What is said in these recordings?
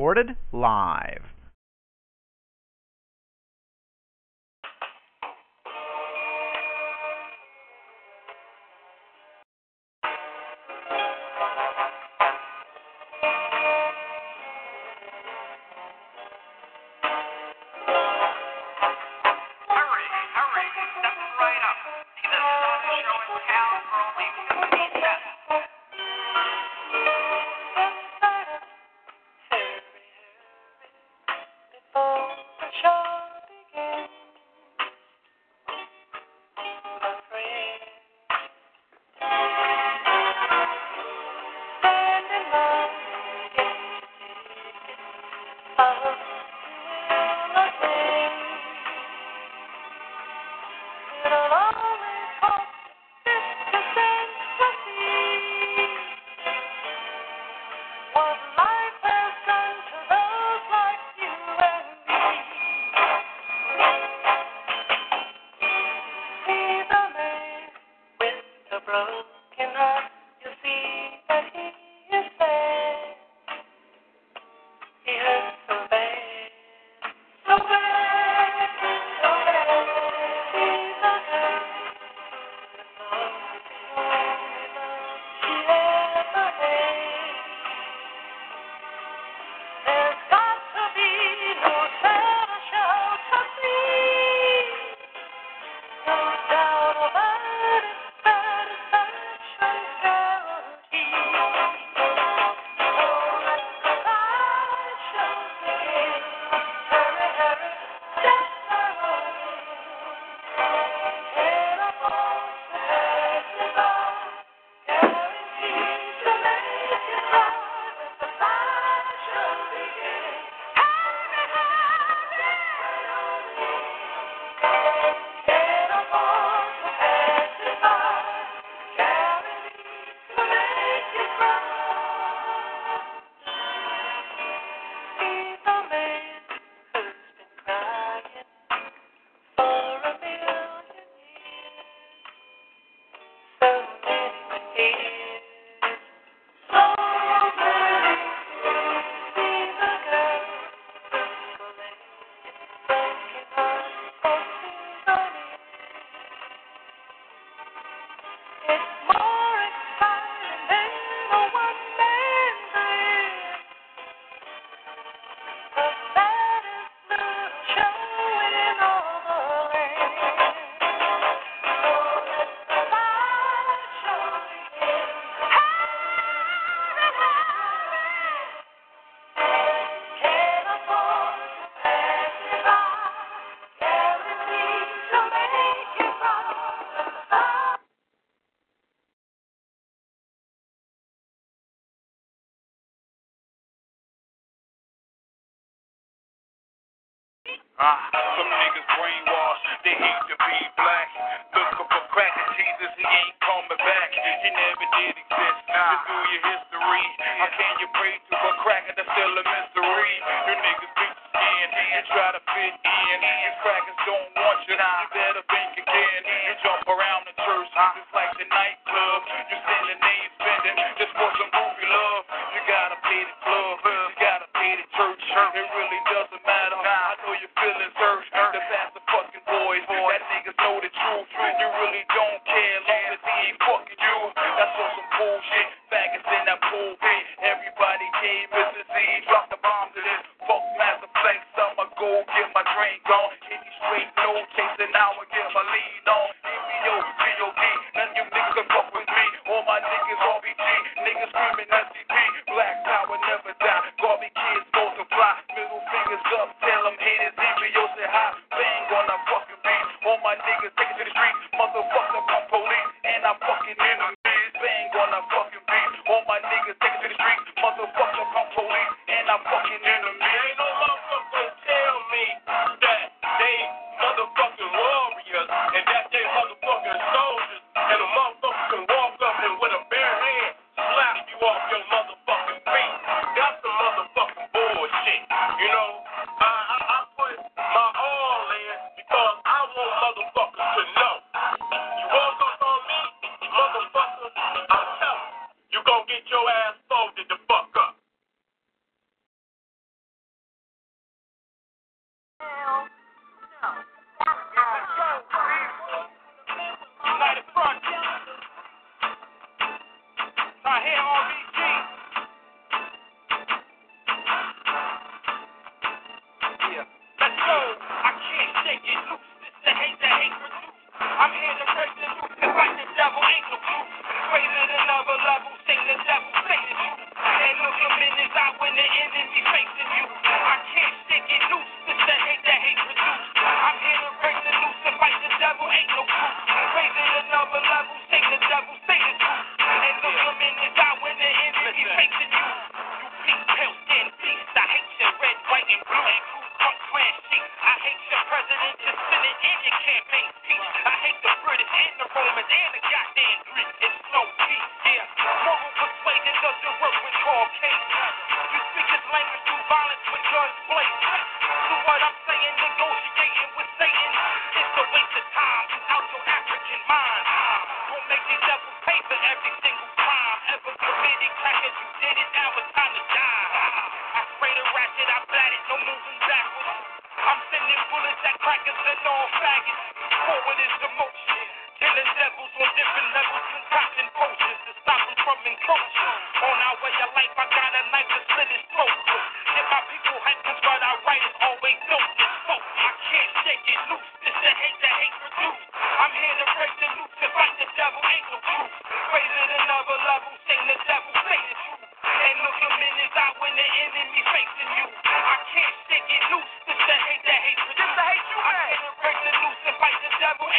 Recorded live. Ah, some niggas brainwashed, they hate to be black. Looking for crack and Jesus, he ain't coming back. He never did exist. Just do your history. How can you pray to a cracker that's still a mystery? You niggas beat the skin and try to fit in. These crackers don't want you. You better think again. You jump around the church just like the nightclub. You selling name spending just for some goofy love. You gotta pay the club. You gotta the church. It really doesn't matter. I know your feelings hurt. The faster fucking boys. That niggas know the truth. You really don't care long as he ain't fucking you. That's on some bullshit. Faggots in that pulpit. Everybody came Mr. Z. Drop the bomb to this. Fuck Master Flex. I'ma go get my drink on. Hit me straight, no chasing. Now I get my lead on.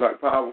Black Power.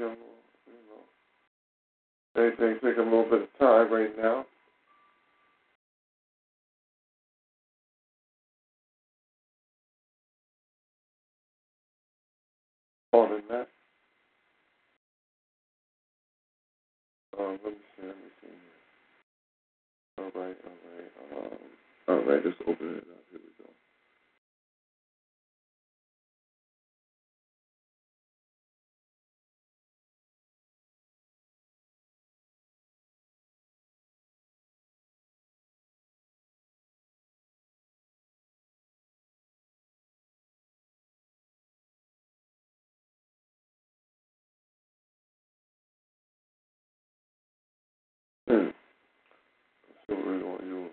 take a, you know, they they take a little bit of time right now. going you?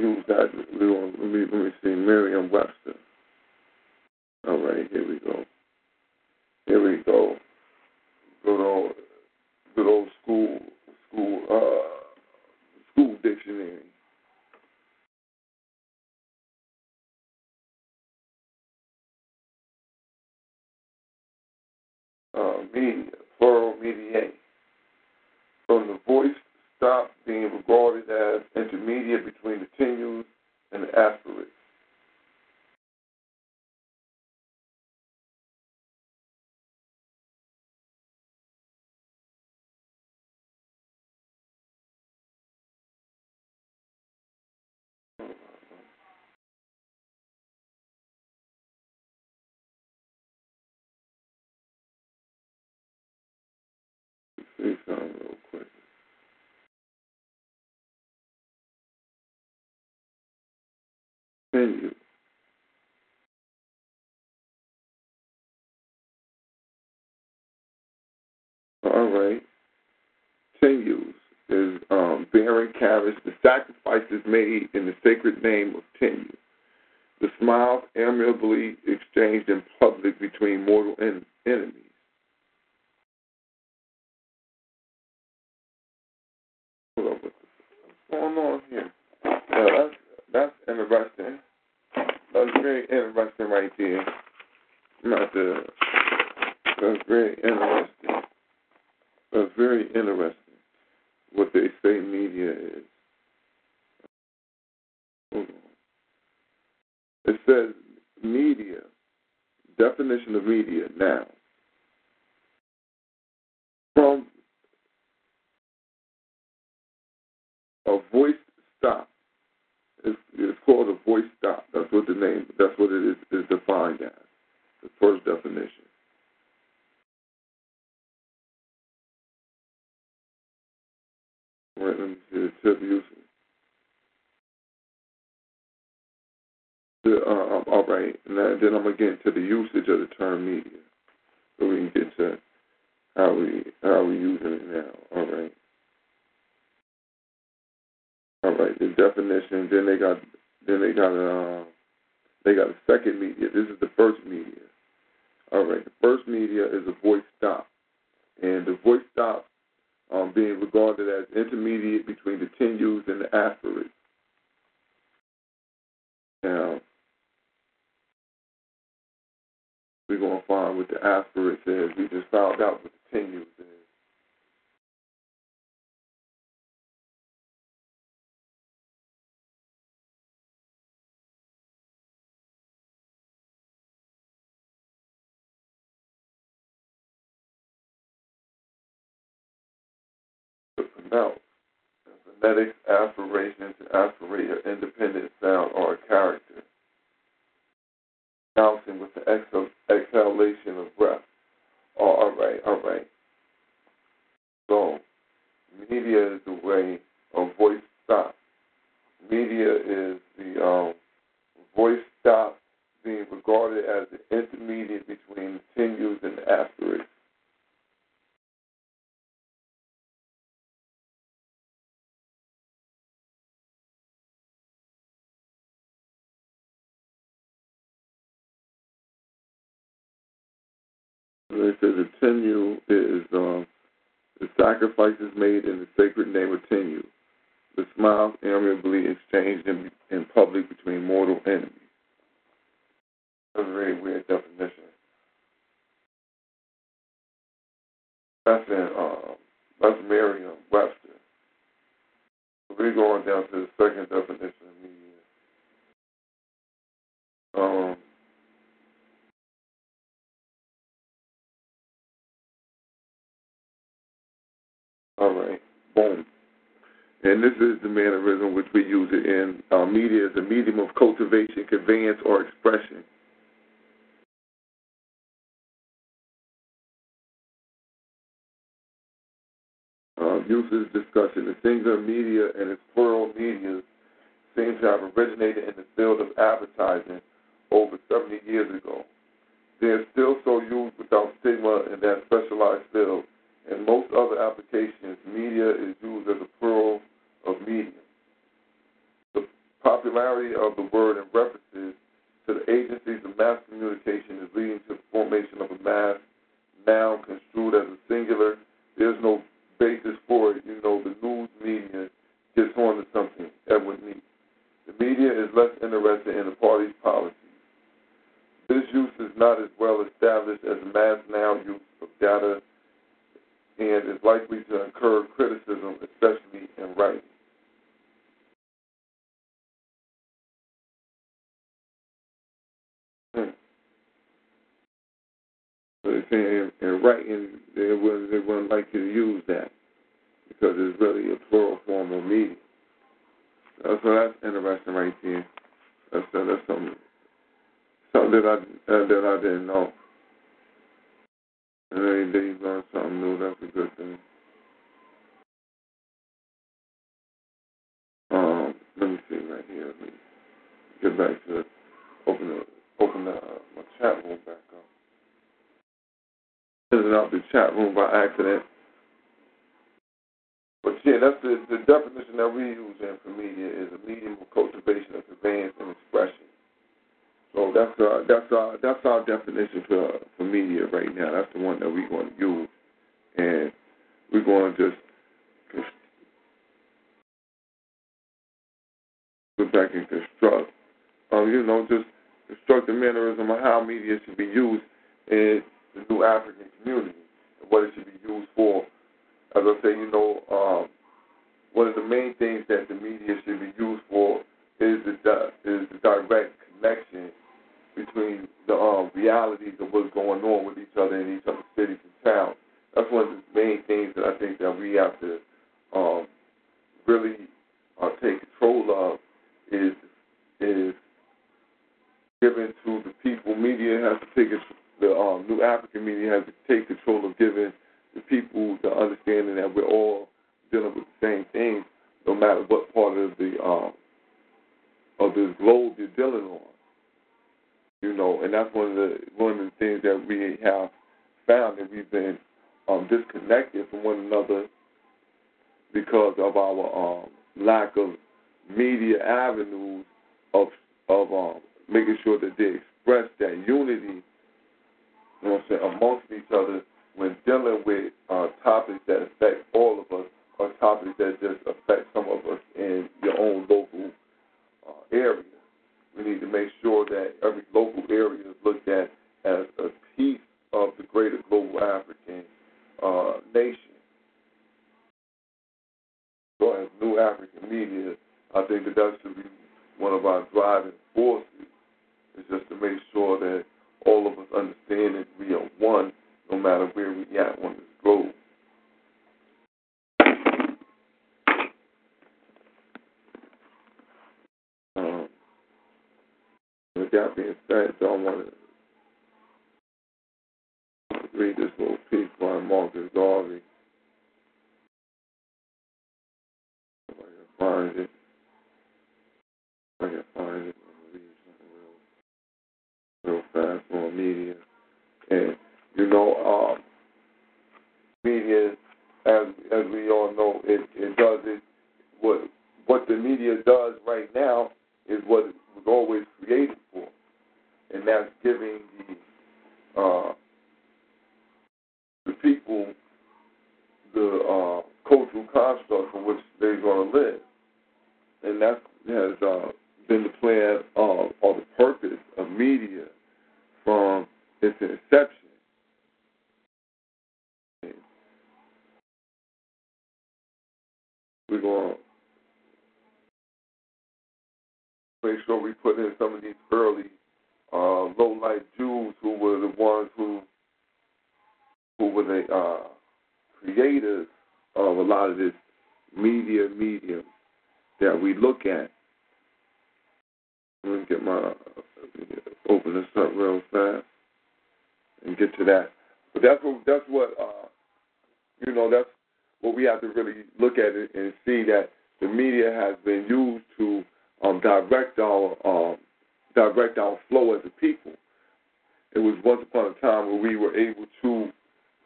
yours? To. we let, me, see, Merriam Webster. All right, here we go. Here we go. Good old see something real quick. Send. All right. Continues is um, bearing Kavish. The sacrifices made in the sacred name of tenue. The smiles amiably exchanged in public between mortal en- enemies. going on here? So that's that's interesting. That's very interesting right there. Not the that's very interesting. That's very interesting what they say media is. Hold on. It says media, definition of media, now. A voice stop. It's, it's called a voice stop. That's what the name, that's what it is, is defined as. The first definition. Right, let me see the usage. The, uh, all right, and then I'm gonna get into the usage of the term media, so we can get to how we how we using it now. All right, all right. The definition. Then they got then they got a uh, they got a second media. This is the first media. All right, the first media is a voice stop, and the voice stop um, being regarded as intermediate between the tenues and the aspirates. Now, we're to find what the aspirate says. We just found out what the tenues is. Phonetics, aspiration to aspirate an independent sound or character. Bouncing with the exhal- exhalation of breath. Oh, all right, all right. So, media is the way a voice stops. Media is the um, voice stop being regarded as the intermediate between tenues and the They says the tenue is um, the sacrifices made in the sacred name of tenue. The smiles amiably exchanged in, in public between mortal enemies. That's a very weird definition. That's in um, that's Merriam Webster. We're going down to the second definition of media. Um, All right. Boom. And this is the mannerism which we use it in uh, media as a medium of cultivation, conveyance, or expression. Uh, uses discussion. The things singular media and its plural media seem to have originated in the field of advertising over 70 years ago. They are still so used without stigma in that specialized field in most other applications, media is used as a plural of medium. The popularity of the word and references to the agencies of mass communication is leading to the formation of a mass noun construed as a singular. There's no basis for it. You know, the news media gets on to something would meet. The media is less interested in the party's policies. This use is not as well established as mass noun use of data and is likely to incur criticism, especially in writing. Hmm. So they're saying in writing, they wouldn't, they wouldn't like you to use that because it's really a plural form of media. Uh, so that's interesting right there. That's, uh, that's something, something that I, uh, that I didn't know. And every day you learn something new. That's a good thing. Um, let me see right here. Let me get back to open the open the uh, my chat room back up. Isn't out the chat room by accident. But yeah, that's the, the definition that we use in for media is a medium of cultivation of conveyance and expression. So that's our that's our that's our definition for for media right now. That's the one that we're going to use, and we're going to just go back and construct. Um, you know, just construct the mannerism of how media should be used in the new African community and what it should be used for. As I say, you know, um, one of the main things that the media should be used for is the is the direct connection between the um, realities of what's going on with each other in each other's cities and towns. That's one of the main things that I think that we have to um, really uh, take control of is is given to the people. Media has to take it. The um, New African media has to take control of giving the people the understanding that we're all dealing with the same things, no matter what part of the um, of the globe you're dealing on. You know, and that's one of the one of the things that we have found that we've been um, disconnected from one another because of our um, lack of media avenues of of um, making sure that they express that unity, you know what I'm saying, amongst each other when dealing with uh, topics that affect all of us or topics that just affect some of us in your own local uh, area. We need to make sure that every local area is looked at as a piece of the greater global African uh, nation. So as New African Media, I think that that should be one of our driving forces, is just to make sure that all of us understand that we are one no matter where we at on this globe. Um, with that being said, I want to read this little piece by Marcus Garvey. If I can find it. If I can find it, I'm going to read something real, real fast on media. And, you know, um, media, as as we all know, it, it does it. What what the media does right now is what it was always created for, and that's giving the uh, the people the uh, cultural construct from which they're going to live, and that has uh, been the plan of, or the purpose of media from its inception. We're going to make sure we put in some of these early uh, low-life Jews who were the ones who who were the uh, creators of a lot of this media medium that we look at. Let me get my open this up real fast and get to that. But that's what that's what uh, you know. That's what we have to really look at it and see that the media has been used to um, direct our um, direct our flow as a people. It was once upon a time where we were able to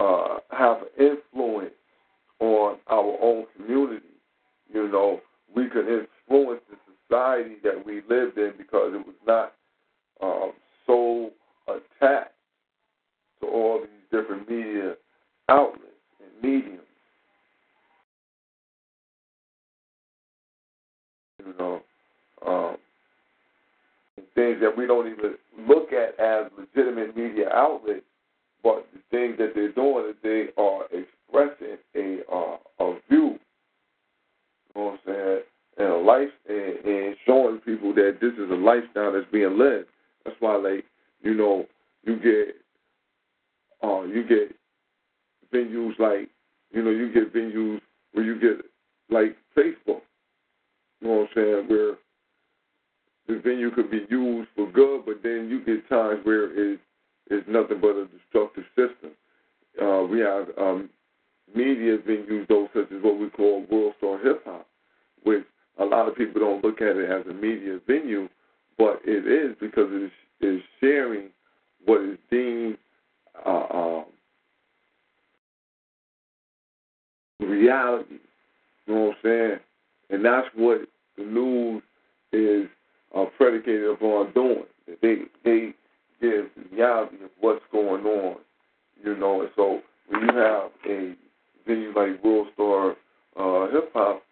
uh, have influence on our own community. You know, we could influence the society that we lived in because it was not um, so attached to all these different media outlets and mediums. You know, um, things that we don't even look at as legitimate media outlets, but the things that they're doing is they are expressing a uh, a view. You know what I'm saying? And a life and, and showing people that this is a lifestyle that's being led. That's why, like, you know, you get uh, you get venues like, you know, you get venues where you get like Facebook. You know what I'm saying? Where the venue could be used for good, but then you get times where it's, it's nothing but a destructive system. Uh, we have um, media venues, though, such as what we call World Star Hip Hop, which a lot of people don't look at it as a media venue, but it is because it is, is sharing what is deemed uh, um, reality. You know what I'm saying? And that's what the news is uh, predicated upon doing. They they give reality of what's going on. You know, and so when you have a venue like World Star uh, Hip Hop,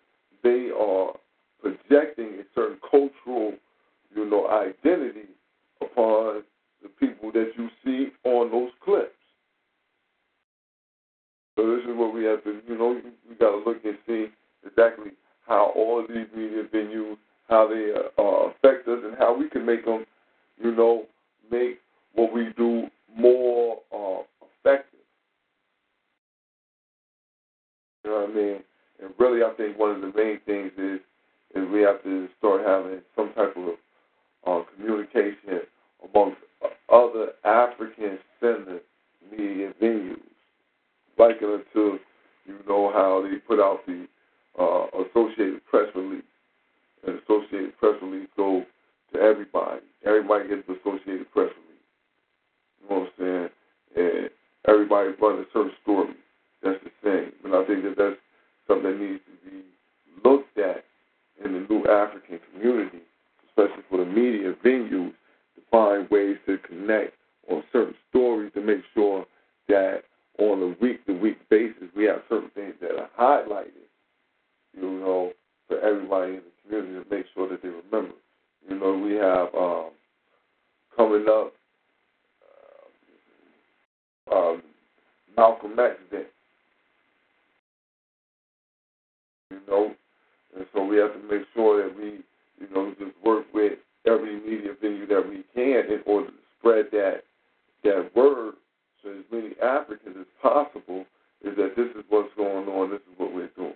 they are projecting a certain cultural, you know, identity upon the people that you see on those clips. So this is what we have to, you know, we got to look and see exactly how all of these media venues, how they uh, uh affect us, and how we can make them, you know, make what we do more uh, effective. You know what I mean? And really, I think one of the main things is is we have to start having some type of uh, communication amongst other African-centered media venues, likened until you know how they put out the uh, Associated Press release. And Associated Press release go to everybody. Everybody gets the Associated Press release. You know what I'm saying? And everybody runs a certain story. That's the same. And I think that that's something that needs to be looked at in the new African community, especially for the media venues, find ways to connect on certain stories to make sure that on a week to week basis we have certain things that are highlighted, you know, for everybody in the community to make sure that they remember. You know, we have um, coming up uh, um, Malcolm X Day. You know, and so we have to make sure that we, you know, just work with every media venue that we can in order to spread that that word to as many Africans as possible is that this is what's going on, this is what we're doing.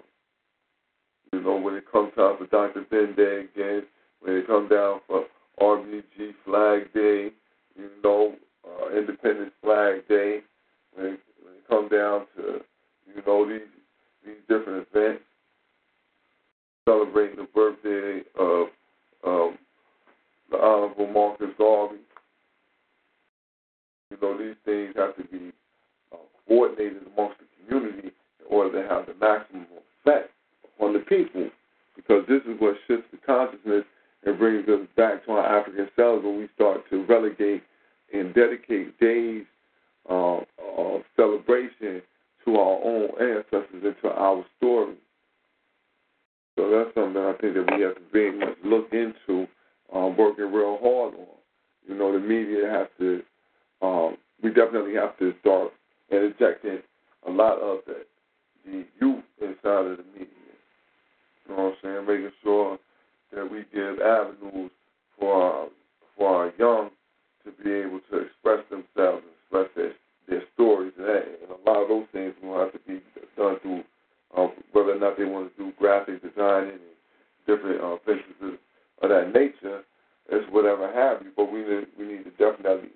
You know, when it comes time for Dr. Ben Day again, when it comes down for RBG Flag Day, you know, uh, Independence Flag Day, when it, when it comes down to, you know, these these different events, celebrating the birthday of um, the Honorable Marcus Garvey. You know, these things have to be uh, coordinated amongst the community in order to have the maximum effect on the people. Because this is what shifts the consciousness and brings us back to our African selves when we start to relegate and dedicate days uh, of celebration to our own ancestors and to our story. So that's something that I think that we have to very much look into, um, working real hard on. You know, the media has to, um, we definitely have to start interjecting a lot of the, the youth inside of the media. You know what I'm saying? Making sure that we give avenues for our, for our young to be able to express themselves and express their, their stories. And, and a lot of those things will have to be done through uh, whether or not they want to do graphic designing and different uh, of that nature, is whatever have you. But we need, we need to definitely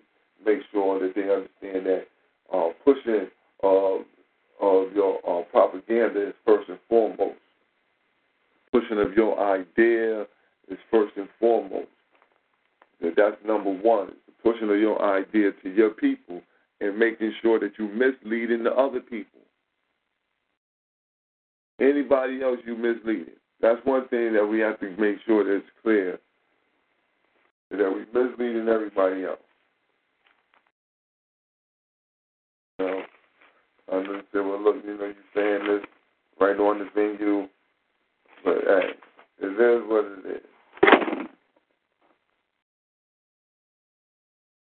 make sure that they understand that uh, pushing of of your uh, propaganda is first and foremost. Pushing of your idea is first and foremost. That's number one. Pushing of your idea to your people and making sure that you're misleading the other people. Anybody else you misleading. That's one thing that we have to make sure that's clear. That we're misleading everybody else. You know, I understand. Well, look, you know, you're saying this right on the venue, but hey, it is what it is.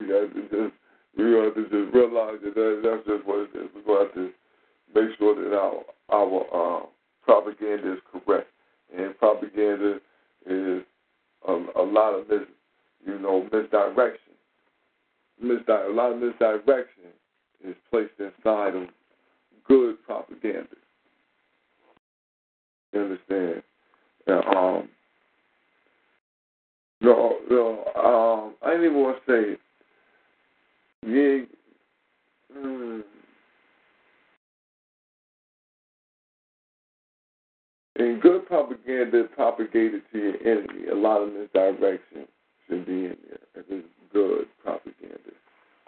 You guys just we have to just realize that, that that's just what it is. We're going to have to make sure that our our uh, propaganda is correct, and propaganda is a, a lot of mis, you know, misdirection. Misdi- a lot of misdirection is placed inside of good propaganda. You understand? And, um, no, no, um, I didn't even want to say, yeah, mm, and good propaganda is propagated to your enemy. A lot of misdirection should be in there. If it's good propaganda.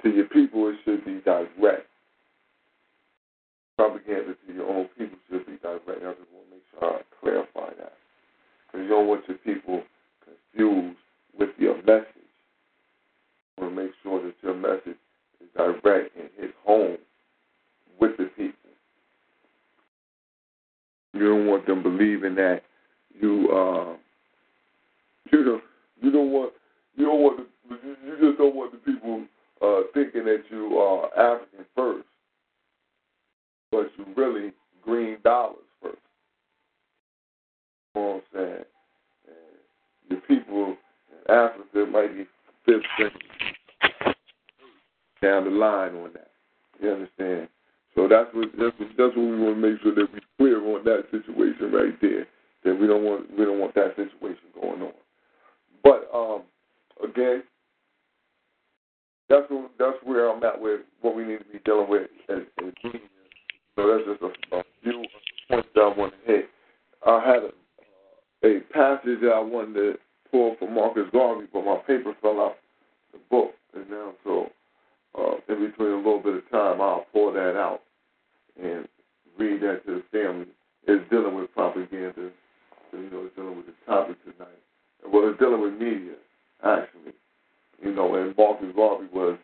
To your people, it should be direct. Propaganda to your own people should be direct. I just want to make sure I clarify that. Because you don't want your people confused with your message. You want to make sure that your message is direct and hits home with the people. You don't want them believing that you uh you don't you don't want you don't want the, you, just don't want the people uh thinking that you are African first, but you really green dollars first. You know what I'm saying? And your people in Africa might be fifth down the line on that. You understand? So that's what that's what, that's what we want to make sure that we're clear on that situation right there. That we don't want we don't want that situation going on. But um, again, that's what, that's where I'm at with what we need to be dealing with as, as media. So that's just a, a few points that I want to hit. I had a, a passage that I wanted to pull from Marcus Garvey, but my paper fell out the book, and now so uh, in between a little bit of time, I'll pull that out and read that to the family. It's dealing with propaganda. So, You know, it's dealing with the topic tonight. Well, it's dealing with media, actually. You know, and Marcus Garvey was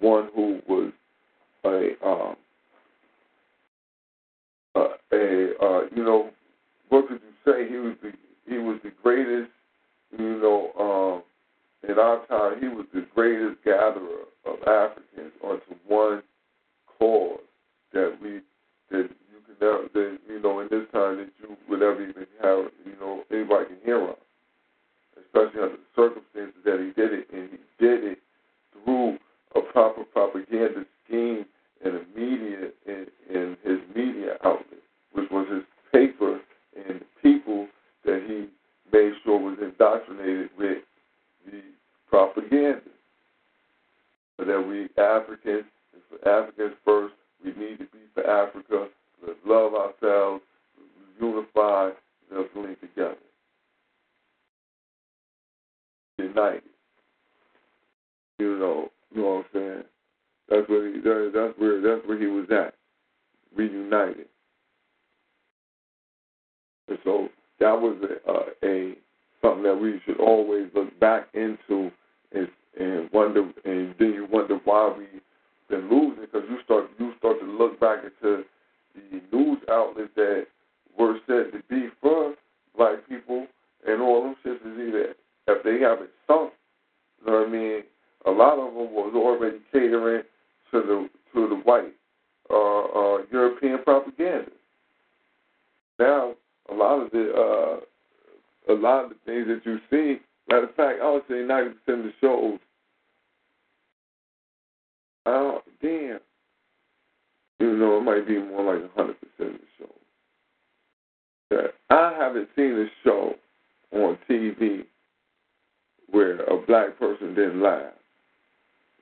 one who was a um, uh, a uh, you know, what could you say? He was the he was the greatest. You know, um, in our time, he was the greatest gatherer of Africans onto one cause that we that you can never that you know in this time that you would ever even have you know anybody can hear of, especially under the circumstances that he did it, and he did it through a proper propaganda scheme and a media in, in his media outlet, which was his paper and the people that he made sure was indoctrinated with the propaganda. So that we Africans, Africans first, we need to be for Africa. Let's love ourselves, unify, let's link together. United. You know, you know what I'm saying? That's where he that, that's where that's where he was at. Reunited. And so that was a, a something that we should always look back into and, and wonder, and then you wonder why we've been losing because you start you start to look back into the news outlets that were said to be for black people, and all them shits is either if they haven't sunk, you know what I mean. A lot of them was already catering to the to the white uh, uh, European propaganda. Now a lot of the uh, a lot of the things that you see. Matter of fact, I would say ninety percent of the shows. Oh damn! You know, it might be more like hundred percent of the shows. That I haven't seen a show on TV where a black person didn't laugh.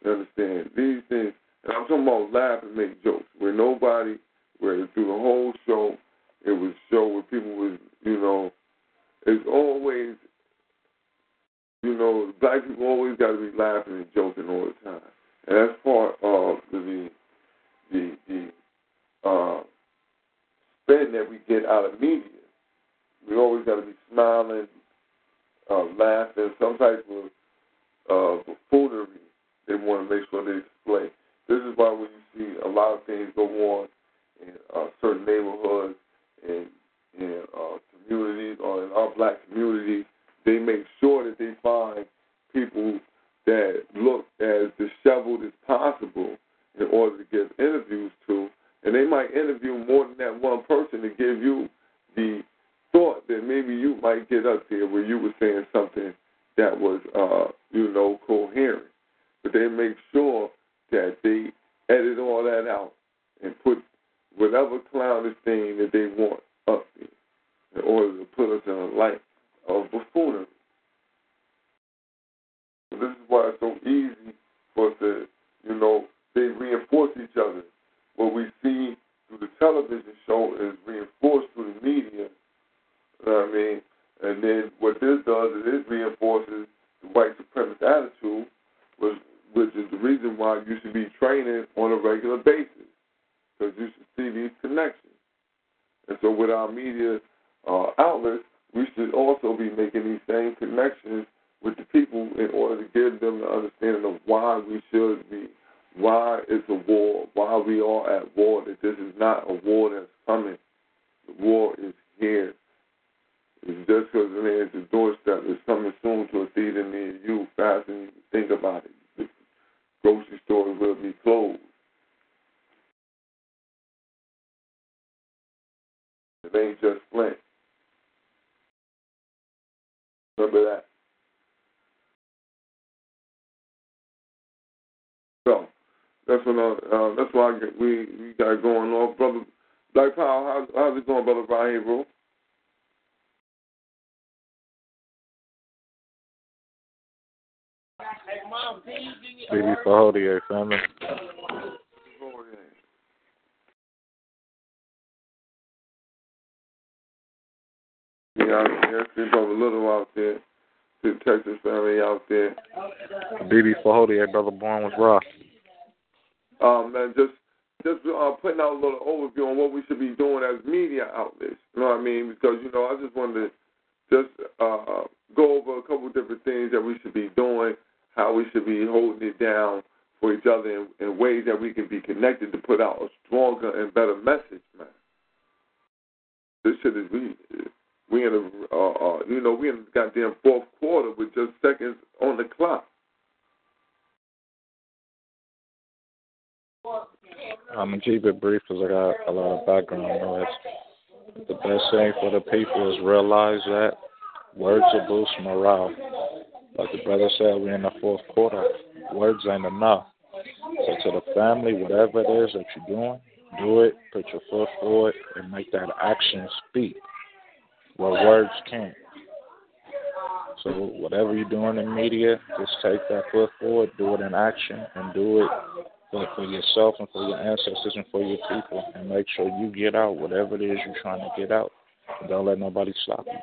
You understand? These things, and I'm talking about laugh and make jokes, where nobody, where through the whole show, it was show where people was, you know, it's always, you know, black people always got to be laughing and joking all the time, and that's part of the the the uh, spin that we get out of media. We always got to be smiling, uh, laughing, some type of uh, buffoonery. They want to make sure they display. This is why when you see a lot of things go on in uh, certain neighborhoods and in uh, communities or in our black communities, they make sure that they find people that look as disheveled as possible in order to give interviews to. And they might interview more than that one person to give you the thought that maybe you might get up there where you were saying something that was, uh, you know, coherent. But they make sure that they edit all that out and put whatever clownish thing that they want up there in order to put us in a light of buffoonery. So this is why it's so easy for us to, you know, they reinforce each other. What we see through the television show is reinforced through the media. You know what I mean? And then what this does is it reinforces the white supremacist attitude, which, which is the reason why you should be training on a regular basis, because you should see these connections. And so with our media uh, outlets, we should also be making these same connections with the people in the understanding of why we should be, why it's a war, why we are at war, that this is not a war that's coming. The war is here. It's just because the man at the doorstep is coming soon to a theater near you, faster than you can think about it. The grocery store will be closed. It ain't just Flint. Remember that. So, That's what uh, uh that's why I get, we we got going on, brother. Black Power, how's how's it going, brother Brian bro? Baby Fahodier family. Yeah, yeah, see brother Little out there, to the Texas family out there. BB Fahodier, brother born was raw. Um, man, just just uh, putting out a little overview on what we should be doing as media outlets. You know what I mean? Because you know, I just wanted to just uh, go over a couple different things that we should be doing, how we should be holding it down for each other in, in ways that we can be connected to put out a stronger and better message, man. This shit is we we in a uh, uh, you know we in the goddamn fourth quarter with just seconds on the clock. I'm gonna keep it brief because I got a lot of background noise. The best thing for the people is realize that words will boost morale. Like the brother said, we're in the fourth quarter. Words ain't enough. So to the family, whatever it is that you're doing, do it, put your foot forward, and make that action speak where words can't. So whatever you're doing in media, just take that foot forward, do it in action, and do it for, for yourself and for your ancestors and for your people, and make sure you get out whatever it is you're trying to get out. Don't let nobody stop you.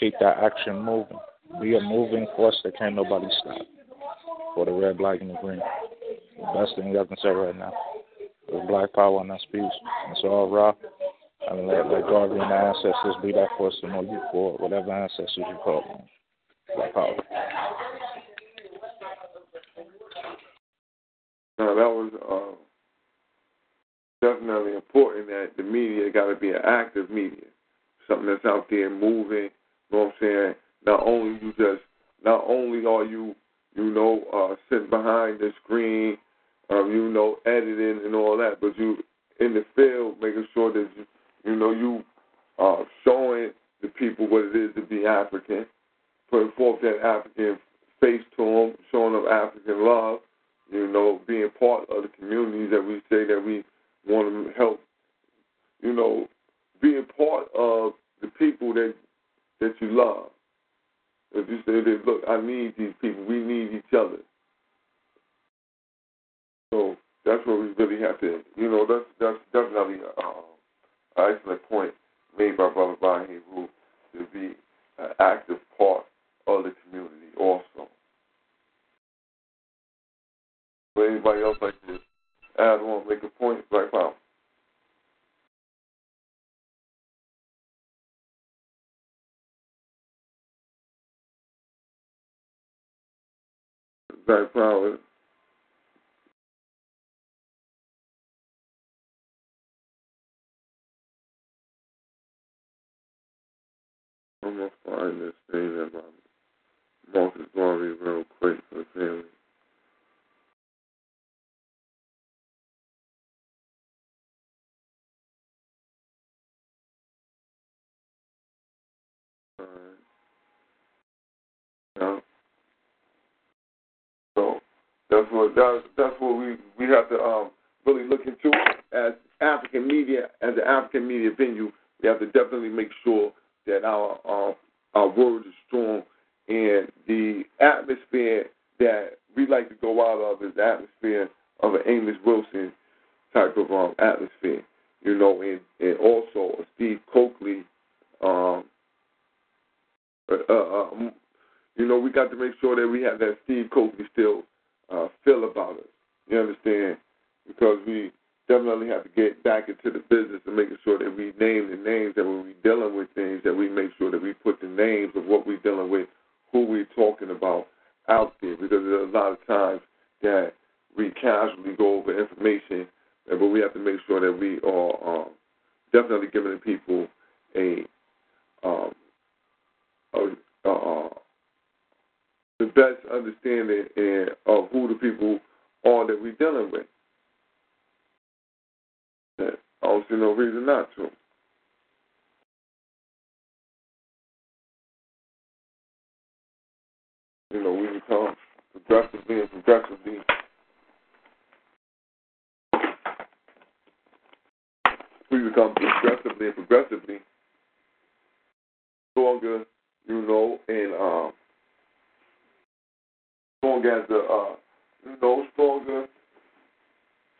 Keep that action moving. Be a moving force that can't nobody stop. For the red, black, and the green. The best thing I can say right now. There's black power and that's peace. It's all raw. And let, let God and the ancestors be that force to know you for whatever ancestors you call them. Black power. Now that was uh, definitely important that the media got to be an active media, something that's out there moving. You know what I'm saying? Not only you just, not only are you, you know, uh, sitting behind the screen, um, you know, editing and all that, but you in the field making sure that you, you know, you uh, showing the people what it is to be African, putting forth that African face to them, showing them African love, you know, being part of the communities that we say that we want to help, you know, being part of the people that that you love. If you say that, look, I need these people, we need each other. So that's what we really have to, you know, that's that's definitely uh, an excellent point made by Brother Bahi Ru to be an active part of the community also. Would anybody else like to add on, make a point? Black Power. Black Power. I'm gonna find this thing that my Marcus Garvey real quick for the family. Alright. Yeah. So that's that's what we we have to um really look into as African media as an African media venue. We have to definitely make sure that our uh, our word is strong and the atmosphere that we like to go out of is the atmosphere of an Amos Wilson type of um, atmosphere, you know, and, and also a Steve Cokely. Um, uh, uh, um, you know, we got to make sure that we have that Steve Cokely still uh, feel about us. You understand? Because we definitely have to get back into the business of making sure that we name the names that when we're dealing with things, that we make sure that we put the names of what we're dealing with, who we're talking about out there. Because there's a lot of times that we casually go over information, but we have to make sure that we are um, definitely giving the people a, um, a uh, the best understanding of who the people are that we're dealing with. I don't see no reason not to. You know, we become progressively and progressively we become progressively and progressively stronger, you know, and um strong as the, uh, you know, stronger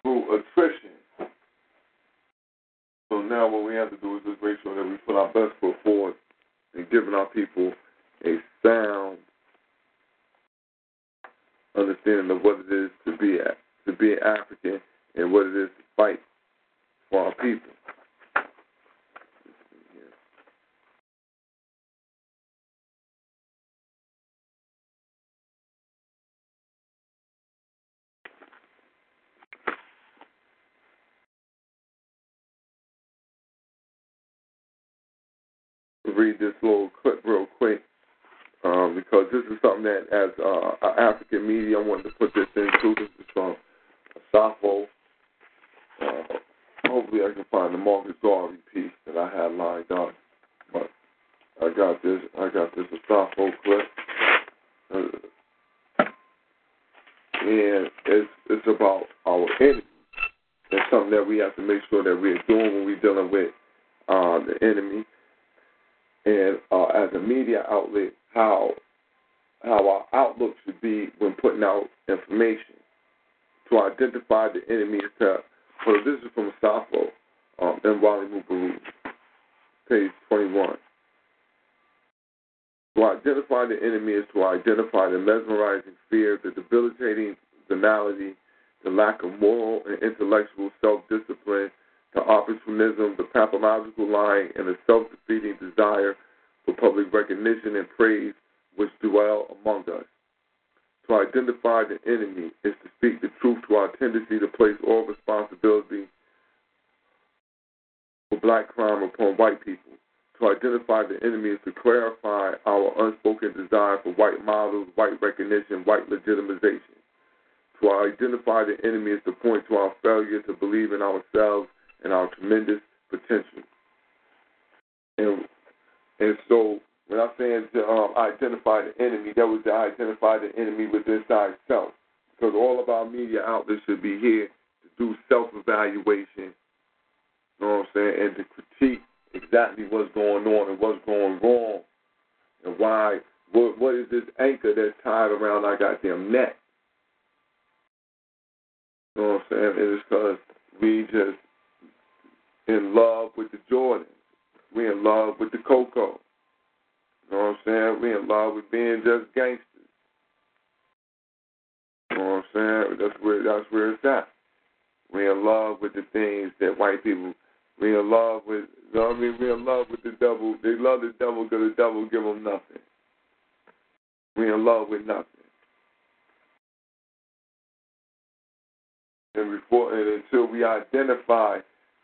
through attrition. So now what we have to do is just make sure that we put our best foot forward and giving our people a sound understanding of what it is to be a to be an African and what it is to fight for our people. Read this little clip real quick um, because this is something that, as uh, African media, I wanted to put this into. This is from Sappho. Uh, hopefully, I can find the Marcus Garvey piece that I had lined up. But I got this. I got this Sappho clip, uh, and it's it's about our enemy. It's something that we have to make sure that we're doing when we're dealing with uh, the enemy and uh, as a media outlet, how how our outlook should be when putting out information to identify the enemy. To, so this is from Sappho um, and Wally Mubaru, page 21. To identify the enemy is to identify the mesmerizing fear, the debilitating venality, the lack of moral and intellectual self-discipline, the opportunism, the pathological lying, and the self defeating desire for public recognition and praise which dwell among us. To identify the enemy is to speak the truth to our tendency to place all responsibility for black crime upon white people. To identify the enemy is to clarify our unspoken desire for white models, white recognition, white legitimization. To identify the enemy is to point to our failure to believe in ourselves and our tremendous potential. And and so when I'm saying to um, identify the enemy, that was to identify the enemy within self. Because all of our media outlets should be here to do self evaluation, you know what I'm saying, and to critique exactly what's going on and what's going wrong and why what what is this anchor that's tied around our goddamn neck? You know what I'm saying? It is because we just in love with the Jordans. We in love with the Coco. You know what I'm saying? We in love with being just gangsters. You know what I'm saying? That's where that's where it's at. We in love with the things that white people. We in love with. You know what I mean? We in love with the devil. They love the devil because the devil give them nothing. We in love with nothing. And before and until we identify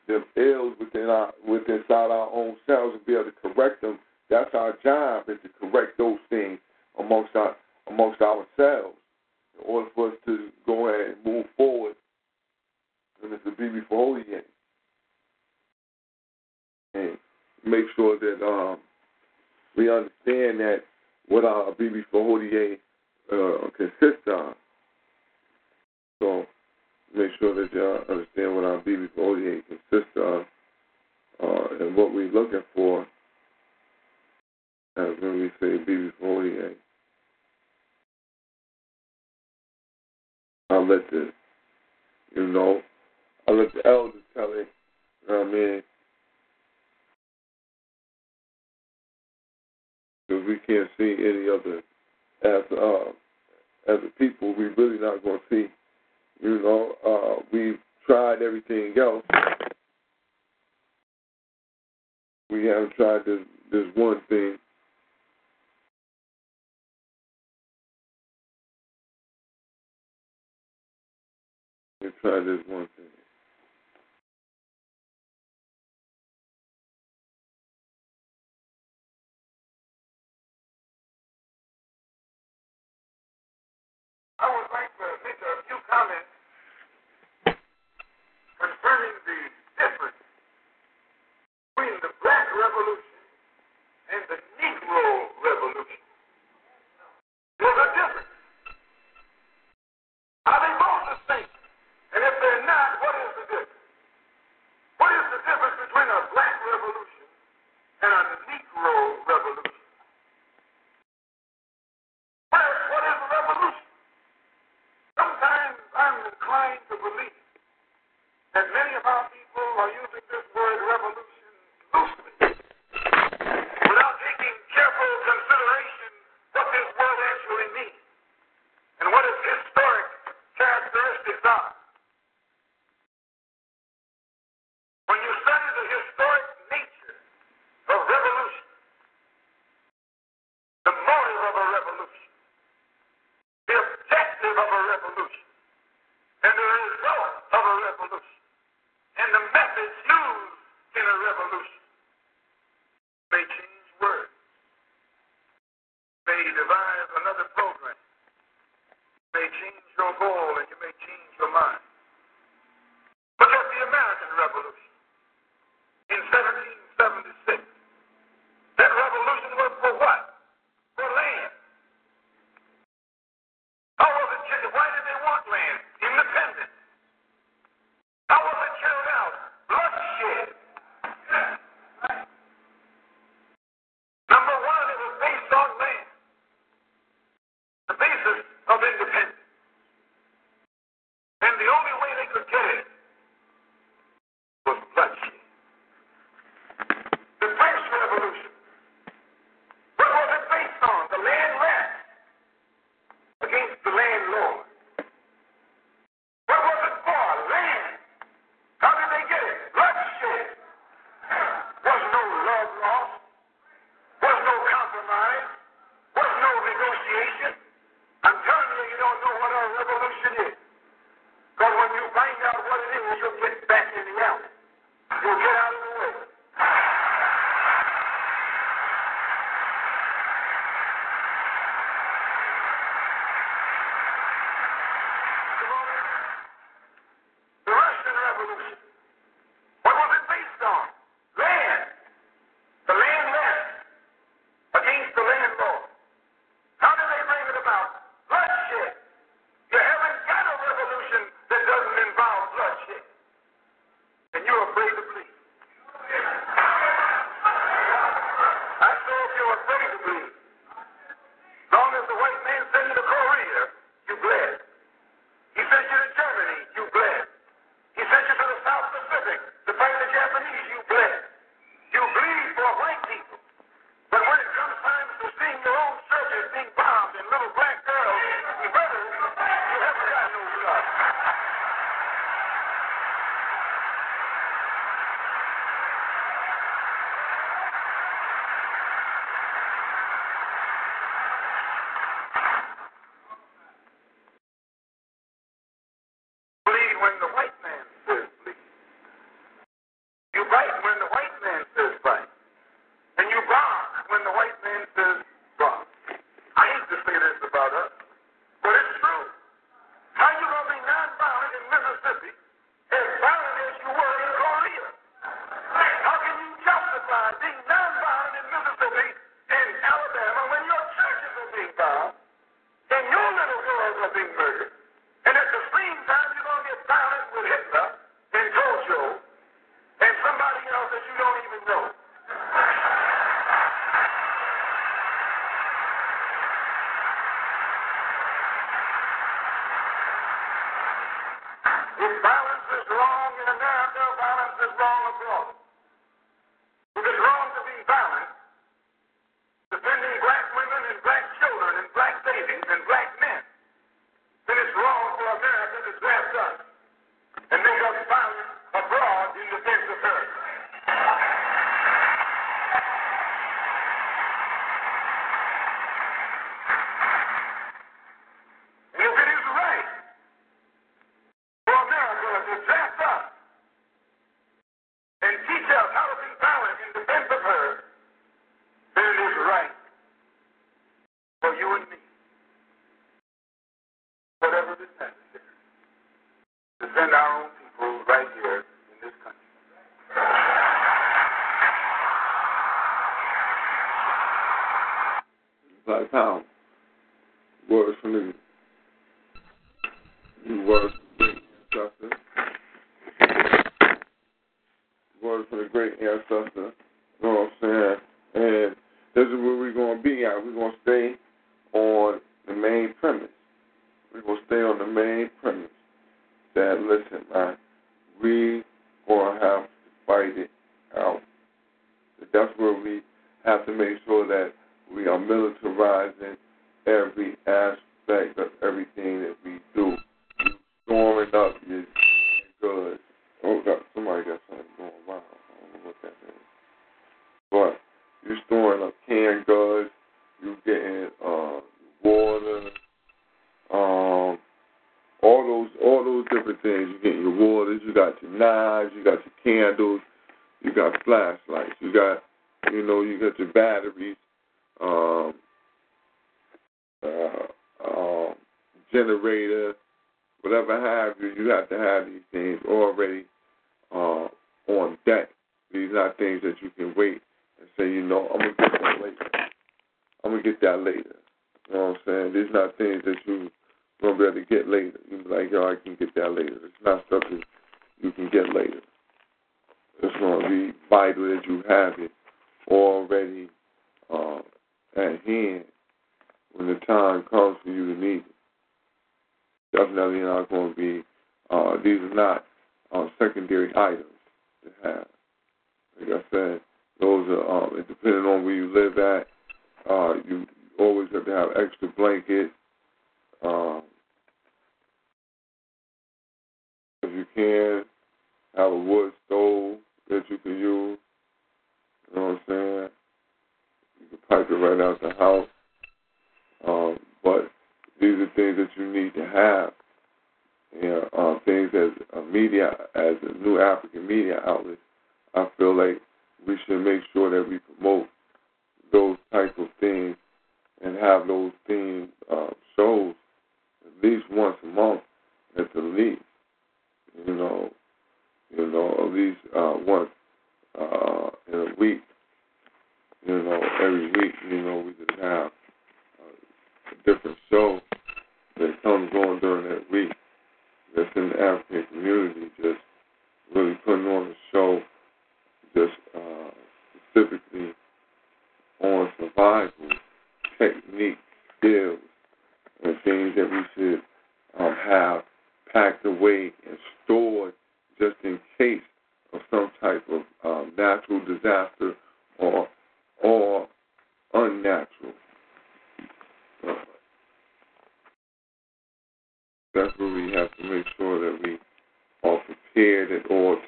the ills within our within inside our own selves and be able to correct them, that's our job is to correct those things amongst our amongst ourselves in order for us to go ahead and move forward and it's to be before holy again. And make sure that um, we understand that what our be before holy uh, consists of. So make sure that y'all understand what our BB48 consists of uh, and what we're looking for as when we say BB48. I'll let the, you know, I'll let the elders tell it, you know what I mean? Because we can't see any other, as, uh, as a people, We're really not going to see you know, uh, we've tried everything else. We haven't tried this this one thing. We've tried this one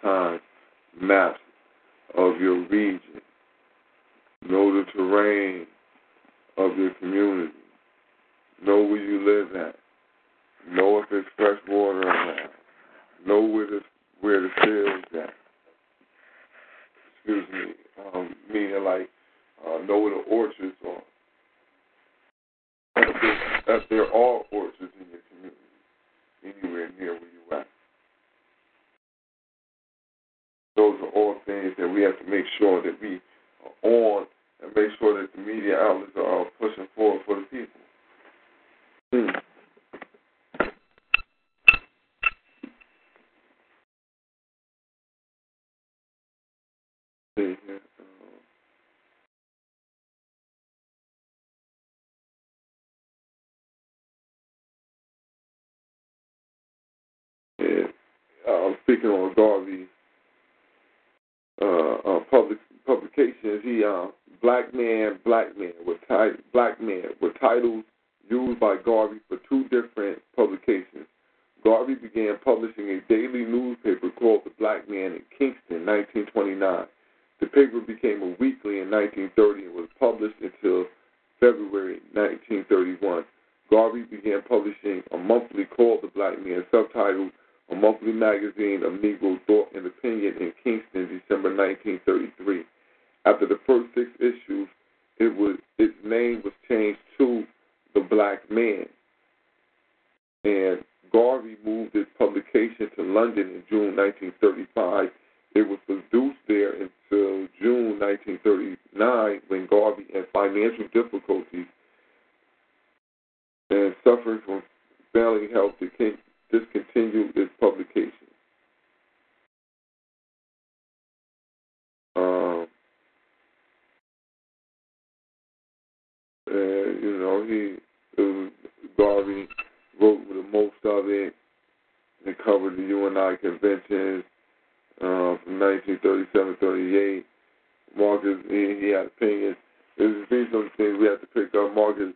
at. Maps of your region, know the terrain of your community, know where you live at, know if there's fresh water around, know where the where the fields at. Excuse me, um, meaning like uh, know where the orchards are. If there, there are orchards in your community, anywhere near where you at. Those are all things that we have to make sure that we are on and make sure that the media outlets are pushing forward for the people. Hmm. Uh, Yeah, uh, speaking on uh, uh, public he uh, Black Man, Black Man with ti- Black Man with titles used by Garvey for two different publications. Garvey began publishing a daily newspaper called The Black Man in Kingston, 1929. The paper became a weekly in 1930 and was published until February 1931. Garvey began publishing a monthly called The Black Man, subtitled A Monthly Magazine of Negro Thought and Opinion in Kingston, December 1933. After the first six issues, it was its name was changed to The Black Man. And Garvey moved its publication to London in June 1935. It was produced there until June 1939 when Garvey, in financial difficulties and suffering from failing health, discontinued its publication. Um, and, you know, he, Garvey wrote the most of it. It covered the UNI conventions uh, from 1937-38. Marcus, he, he had opinions. there's these some things we have to pick up. Marcus,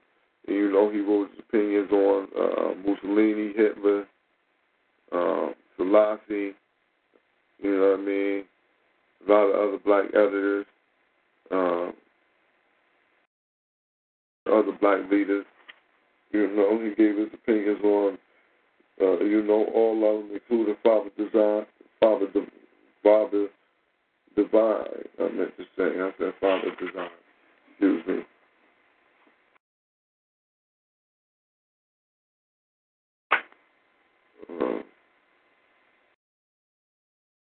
you know, he wrote his opinions on uh, Mussolini, Hitler, uh, Selassie. You know what I mean? A lot of other black editors, um, other black leaders. You know, he gave his opinions on, uh, you know, all of them, including Father Design, Father, De- Father Divine. I meant to say, I said Father Design. Excuse me. Um,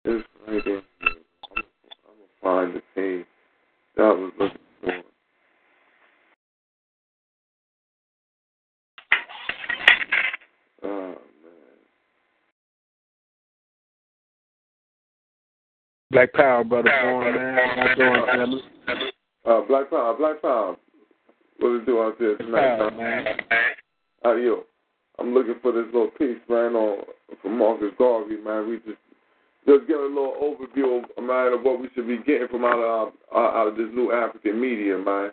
it's right here. I'm, I'm gonna find the page that was looking Black Power, brother, born man. How you doing, fellas? Uh, Black Power, Black Power. What is it do out there tonight? Power, man. Uh, yo, I'm looking for this little piece, man, on from Marcus Garvey, man. We just just get a little overview, of, man, of what we should be getting from out of uh, out of this new African media, man.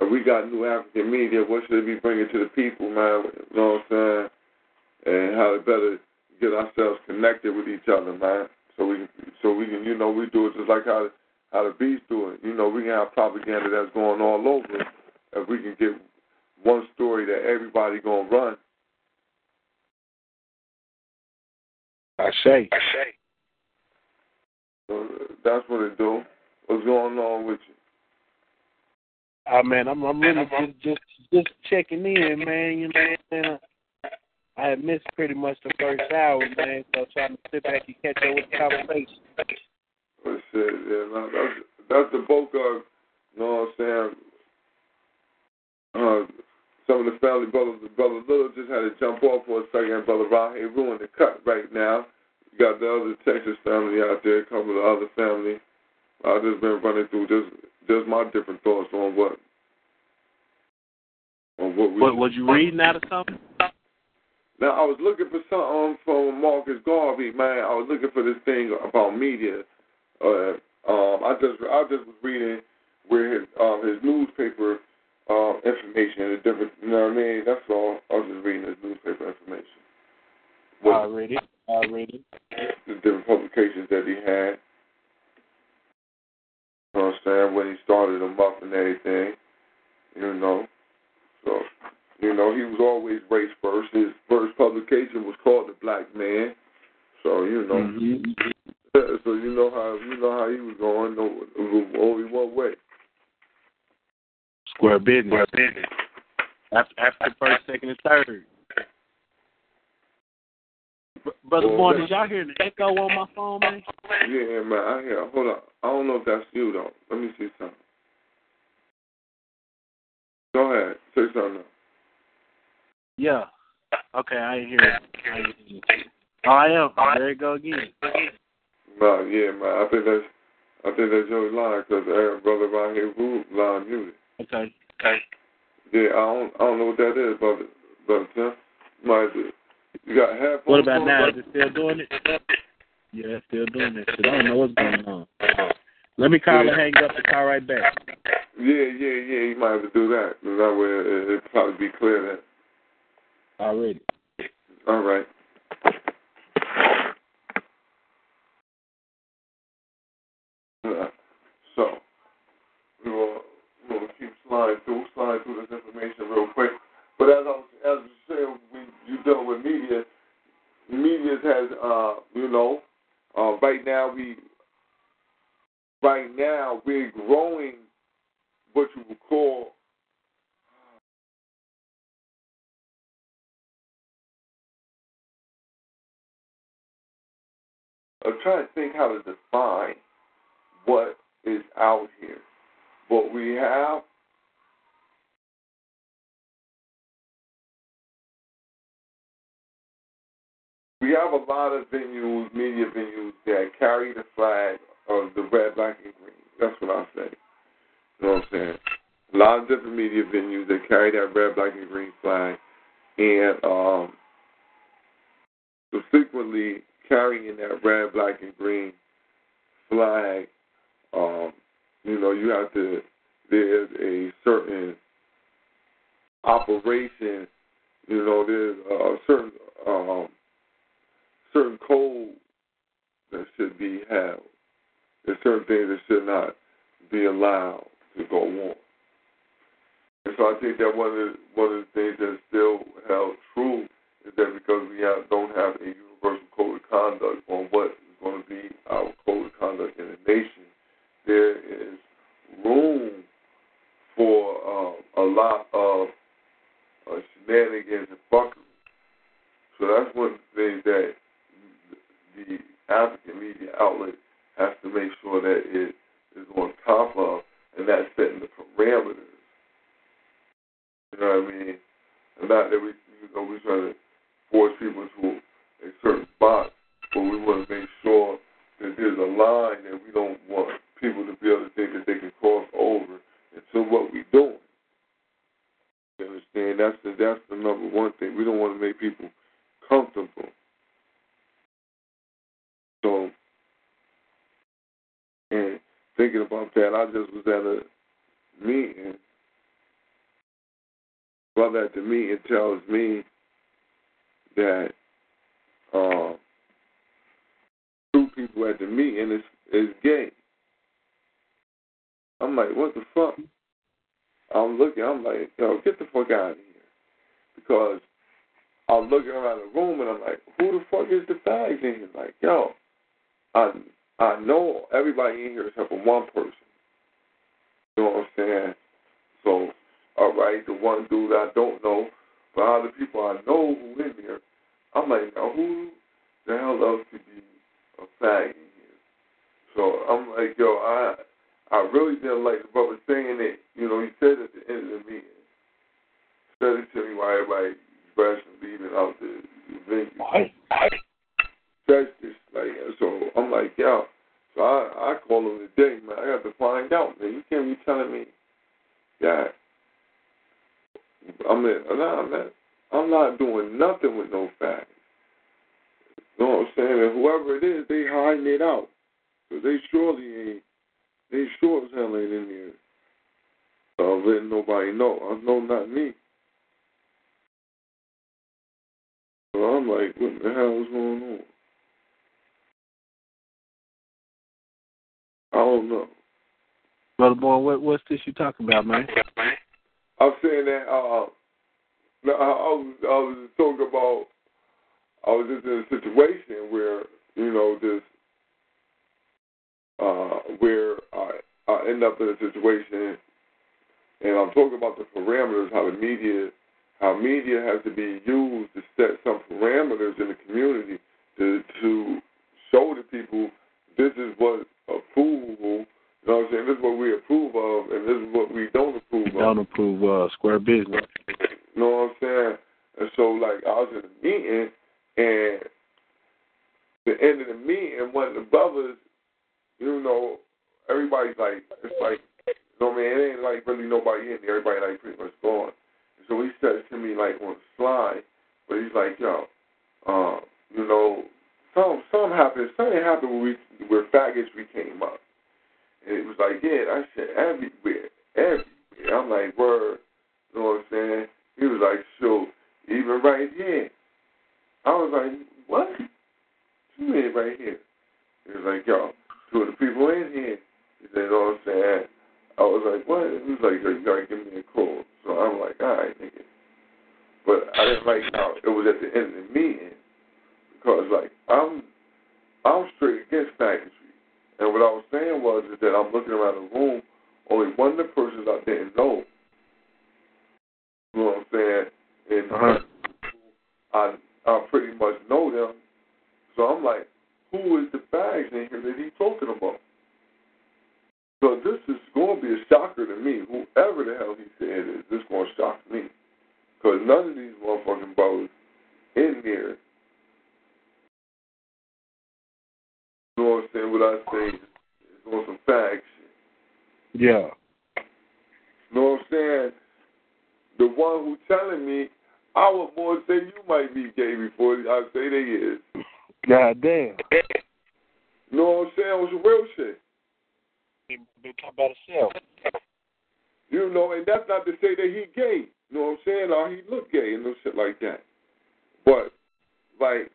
If we got new African media, what should we be bringing to the people, man? You know what I'm saying? And how to better get ourselves connected with each other, man. So we can, so we can, you know, we do it just like how how the beast do it. You know, we can have propaganda that's going all over. If we can get one story that everybody gonna run, I say. I say. So uh, that's what it do. What's going on with you? Oh man, I'm I'm really just just just checking in, man. You know what I'm saying? I had missed pretty much the first hour, man. So trying to sit back and catch up with the conversation. But shit, yeah, no, that's that's the bulk of, you know what I'm saying. Uh, some of the family brothers, brother Little just had to jump off for a second. Brother Rahe ruined the cut right now. You got the other Texas family out there, a couple of other family. I've just been running through just just my different thoughts on what on what we. What was you reading out of something? Now I was looking for something from Marcus Garvey, man. I was looking for this thing about media. Uh, um, I just I just was reading where his um, his newspaper uh, information, and the different. You know what I mean? That's all. I was just reading his newspaper information. What- Already, already. the different publications that he had. You know what I'm saying? When he started them up and everything. You know. So, you know, he was always race first. His first publication was called The Black Man. So, you know. Mhm. So you know how you know how he was going, no only one way. Square business. Square business. After, after the first, second, and third. Brother Well, Boy, did y'all hear the echo on my phone, man? Yeah, man, I hear hold on. I don't know if that's you though. Let me see something. Go ahead. Say something. Yeah. Okay, I hear it. I hear it. Oh, I am. There you go again. No, yeah, man. I think that's I think that's your line because Aaron brother right here who line muted. Okay. Okay. Yeah, I don't I don't know what that is, brother. Brother Tim. Might. You got headphones. What about now? Is it still doing it? Yeah, it's still doing that shit. I don't know what's going on. Let me call and hang up and call right back. Yeah, yeah, yeah. You might have to do that. That way it, it'll probably be clear then. Already. All right. So we will we will keep sliding through, sliding through this information real quick. But as I was as you said, we you dealing with media. Media has uh you know uh right now we right now we're growing what you would call I'm trying to think how to define what is out here. What we have we have a lot of venues, media venues that carry the flag of the red, black, and green. That's what I say. You know what I'm saying? A lot of different media venues that carry that red, black, and green flag, and um, subsequently carrying that red, black, and green flag, um, you know, you have to, there's a certain operation, you know, there's a certain, um, certain code that should be held. There's certain things that should not be allowed to go on. And so I think that one of the, Talk talking about, man? right here. I was like, what? Two men right here. He was like, yo, two of the people in here. He said, "You know what I'm saying. I was like, what? He was like, yo, you gotta give me a call. So I'm like, all right, nigga. But I didn't like how it was at the end of the meeting because, like, I'm I'm straight against packaging. And what I was saying was is that I'm looking around the room, only one of the persons I didn't know. You know what I'm saying? And uh-huh. I I pretty much know them. So I'm like, who is the bags in here that he's talking about? So this is going to be a shocker to me. Whoever the hell he said is, this is going to shock me. Because none of these motherfucking brothers in here, you know what I'm saying, what I say is on some facts. Yeah. You know what I'm saying? The one who's telling me I would more say you might be gay before I say they is. God damn. You know what I'm saying? It's real shit. They talk about himself. You know, and that's not to say that he gay. You know what I'm saying? Or he look gay and no shit like that. But like,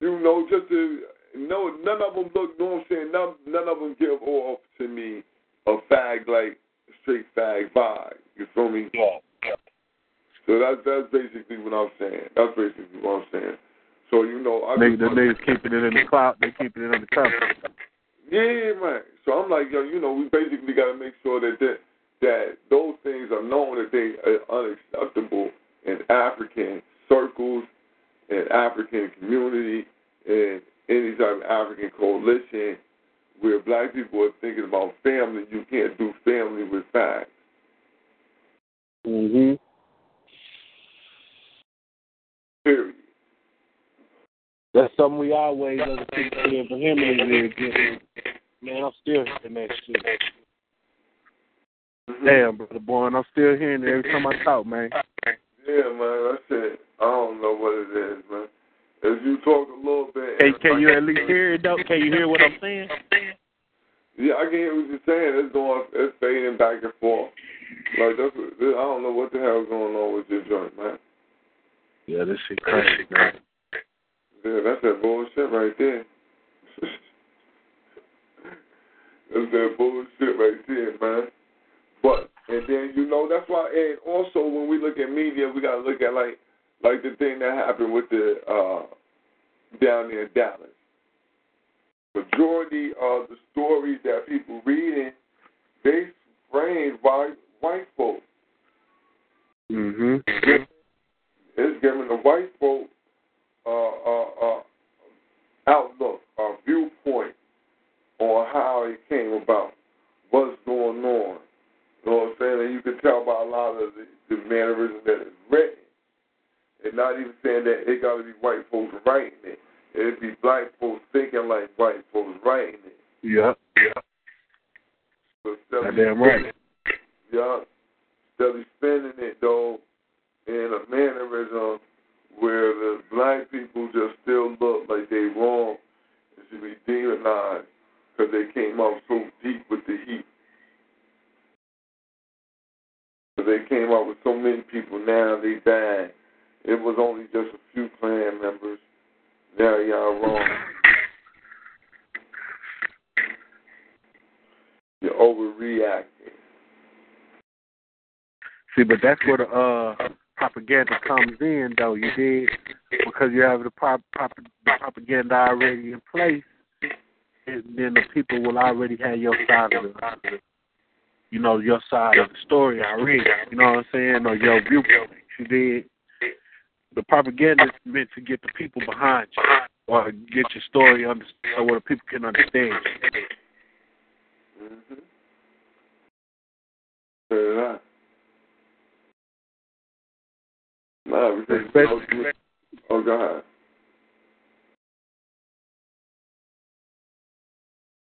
you know, just to no, none of them look. You know what I'm saying? None, none of them give off to me a fag like straight fag vibe. You feel me? Yeah. So that's that's basically what I'm saying. That's basically what I'm saying. So you know, I Niggas, the just- niggas keeping it in the cloud. They keeping it under cover. Yeah, man. So I'm like, yo, you know, we basically got to make sure that that, that those things are known that they are unacceptable in African circles, in African community, in any type of African coalition where black people are thinking about family. You can't do family with facts. Mm-hmm. Period. That's something we always other people saying for him is again. Man, I'm still hearing that shit. Mm-hmm. Damn, brother boy, and I'm still hearing it every time I talk, man. Yeah, man. That's it. I don't know what it is, man. As you talk a little bit. Hey, can you at least hear it though? Can you hear what I'm saying? Yeah, I can hear what you're saying. It's going, it's fading back and forth. Like that's, what, I don't know what the hell's going on with your joint, man. Yeah, this shit crazy, man. Yeah, that's that bullshit right there. that's that bullshit right there, man. But and then you know that's why, and also when we look at media, we gotta look at like like the thing that happened with the uh down there in Dallas. Majority of the stories that people reading, they framed by white folks. Mm-hmm. It's giving the white folk uh, uh, uh, outlook, a viewpoint on how it came about, what's going on. You know what I'm saying? And you can tell by a lot of the, the mannerism that is written. And not even saying that it got to be white folks writing it. It'd be black folks thinking like white folks writing it. Yeah, yeah. Instead of- right. Yeah. Instead of spending it, though, in a mannerism where the black people just still look like they wrong and should be demonized because they came out so deep with the heat. They came out with so many people now they died. It was only just a few Klan members. Now y'all wrong. You're overreacting. See, but that's where the uh propaganda comes in, though. You did because you have the prop, prop, the propaganda already in place, then the people will already have your side of the, you know, your side of the story already. You know what I'm saying, or your viewpoint. You did. The propaganda is meant to get the people behind you, or get your story under so where the people can understand. Mm-hmm. Say that. Nah, because Especially- oh, God.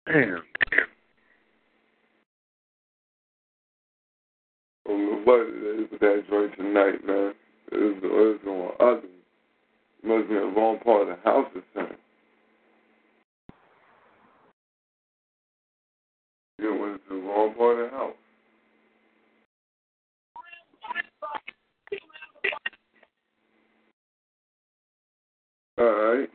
Damn. I don't know what it is that joint tonight, man. It was, it was going ugly. Must be in the wrong part of the house or something. You went to the wrong part of the house. All right.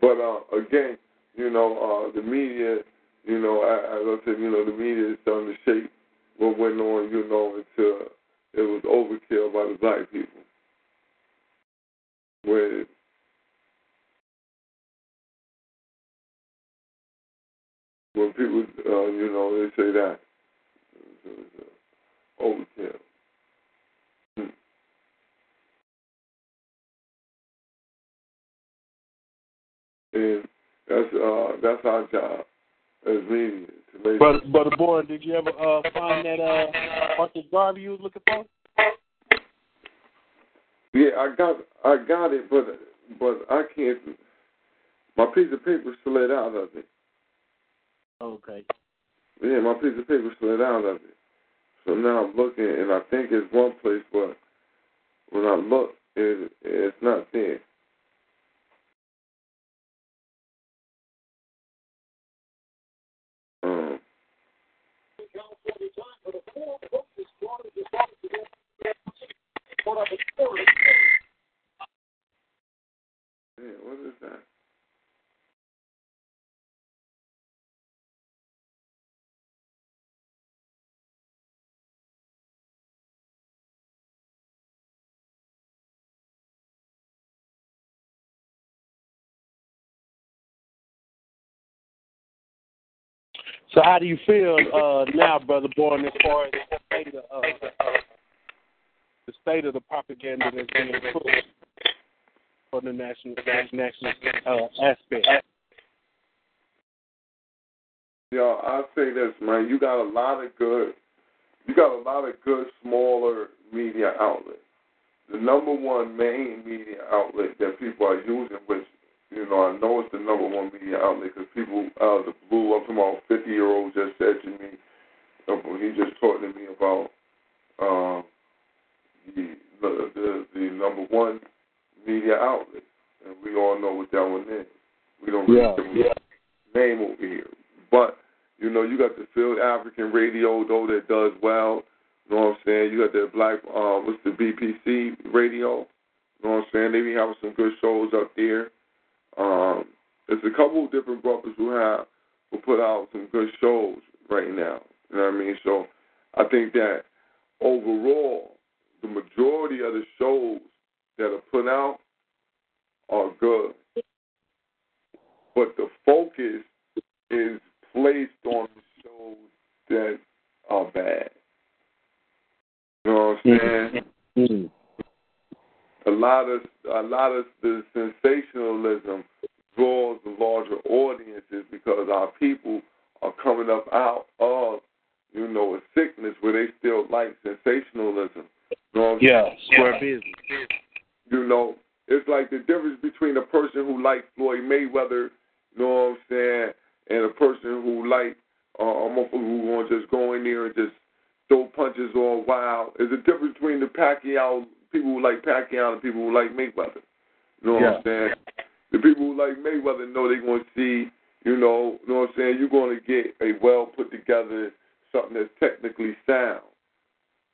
But uh, again, you know, uh, the media, you know, as I said, you know, the media is starting to shape what went on, you know, until it was overkill by the black people. Where when people, uh, you know, they say that uh, overkill. And that's uh, that's our job as media to make But but boy, did you ever uh find that uh Arthur Garvey you was looking for? Yeah, I got I got it, but but I can't. My piece of paper slid out of it. Okay. Yeah, my piece of paper slid out of it. So now I'm looking, and I think it's one place, but when I look, it it's not there. So how do you feel uh, now, brother Born, as far as the state of uh, the state of the propaganda that's being pushed for the national national uh, aspect? Yo, I'll say this, man. You got a lot of good. You got a lot of good smaller media outlets. The number one main media outlet that people are using, which you know, I know it's the number one media outlet because people out of the blue, I'm talking about 50 year olds just said to me, uh, he just talked to me about um, the, the the the number one media outlet, and we all know what that one is. We don't Yeah, 'em yeah. name over here, but you know, you got the Field African Radio though that does well. You know what I'm saying? You got the Black, uh, what's the BPC radio? You know what I'm saying? They be having some good shows up there. Um, there's a couple of different brothers who have who put out some good shows right now. You know what I mean? So I think that overall, the majority of the shows that are put out are good, but the focus is placed on the shows that are bad. You know what I'm saying? Mm. a lot of a lot of the sensationalism draws the larger audiences because our people are coming up out of you know a sickness where they still like sensationalism. You know what I'm Yeah, square business. You know, it's like the difference between a person who likes Floyd Mayweather, you know what I'm saying, and a person who like uh, a motherfucker who want to just go in there and just throw punches all wild. There's a difference between the Pacquiao people who like Pacquiao and people who like Mayweather. You know what I'm saying? The people who like Mayweather know they're going to see, you know, you know what I'm saying? You're going to get a well put together something that's technically sound.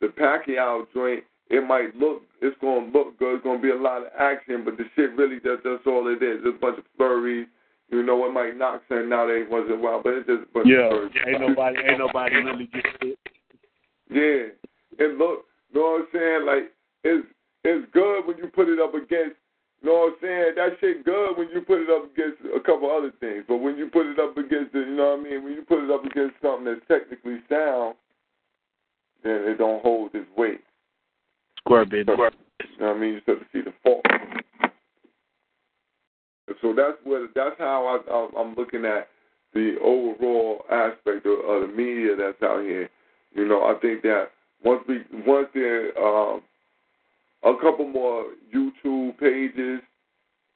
The Pacquiao joint, it might look, it's going to look good. It's going to be a lot of action, but the shit really that's that's all it is. It's a bunch of flurries. You know, it might knock something out every once in a while, but it's just a bunch Yeah, of flurries. ain't nobody, ain't nobody really get it. Yeah, and look, you know what I'm saying? Like it's it's good when you put it up against. You know what I'm saying? That shit good when you put it up against a couple other things, but when you put it up against the, you know what I mean? When you put it up against something that's technically sound, then it don't hold its weight. Square business. You know what I mean? You start to see the fault. So that's what that's how I, I, I'm looking at the overall aspect of, of the media that's out here. You know, I think that once we once there um, a couple more YouTube pages,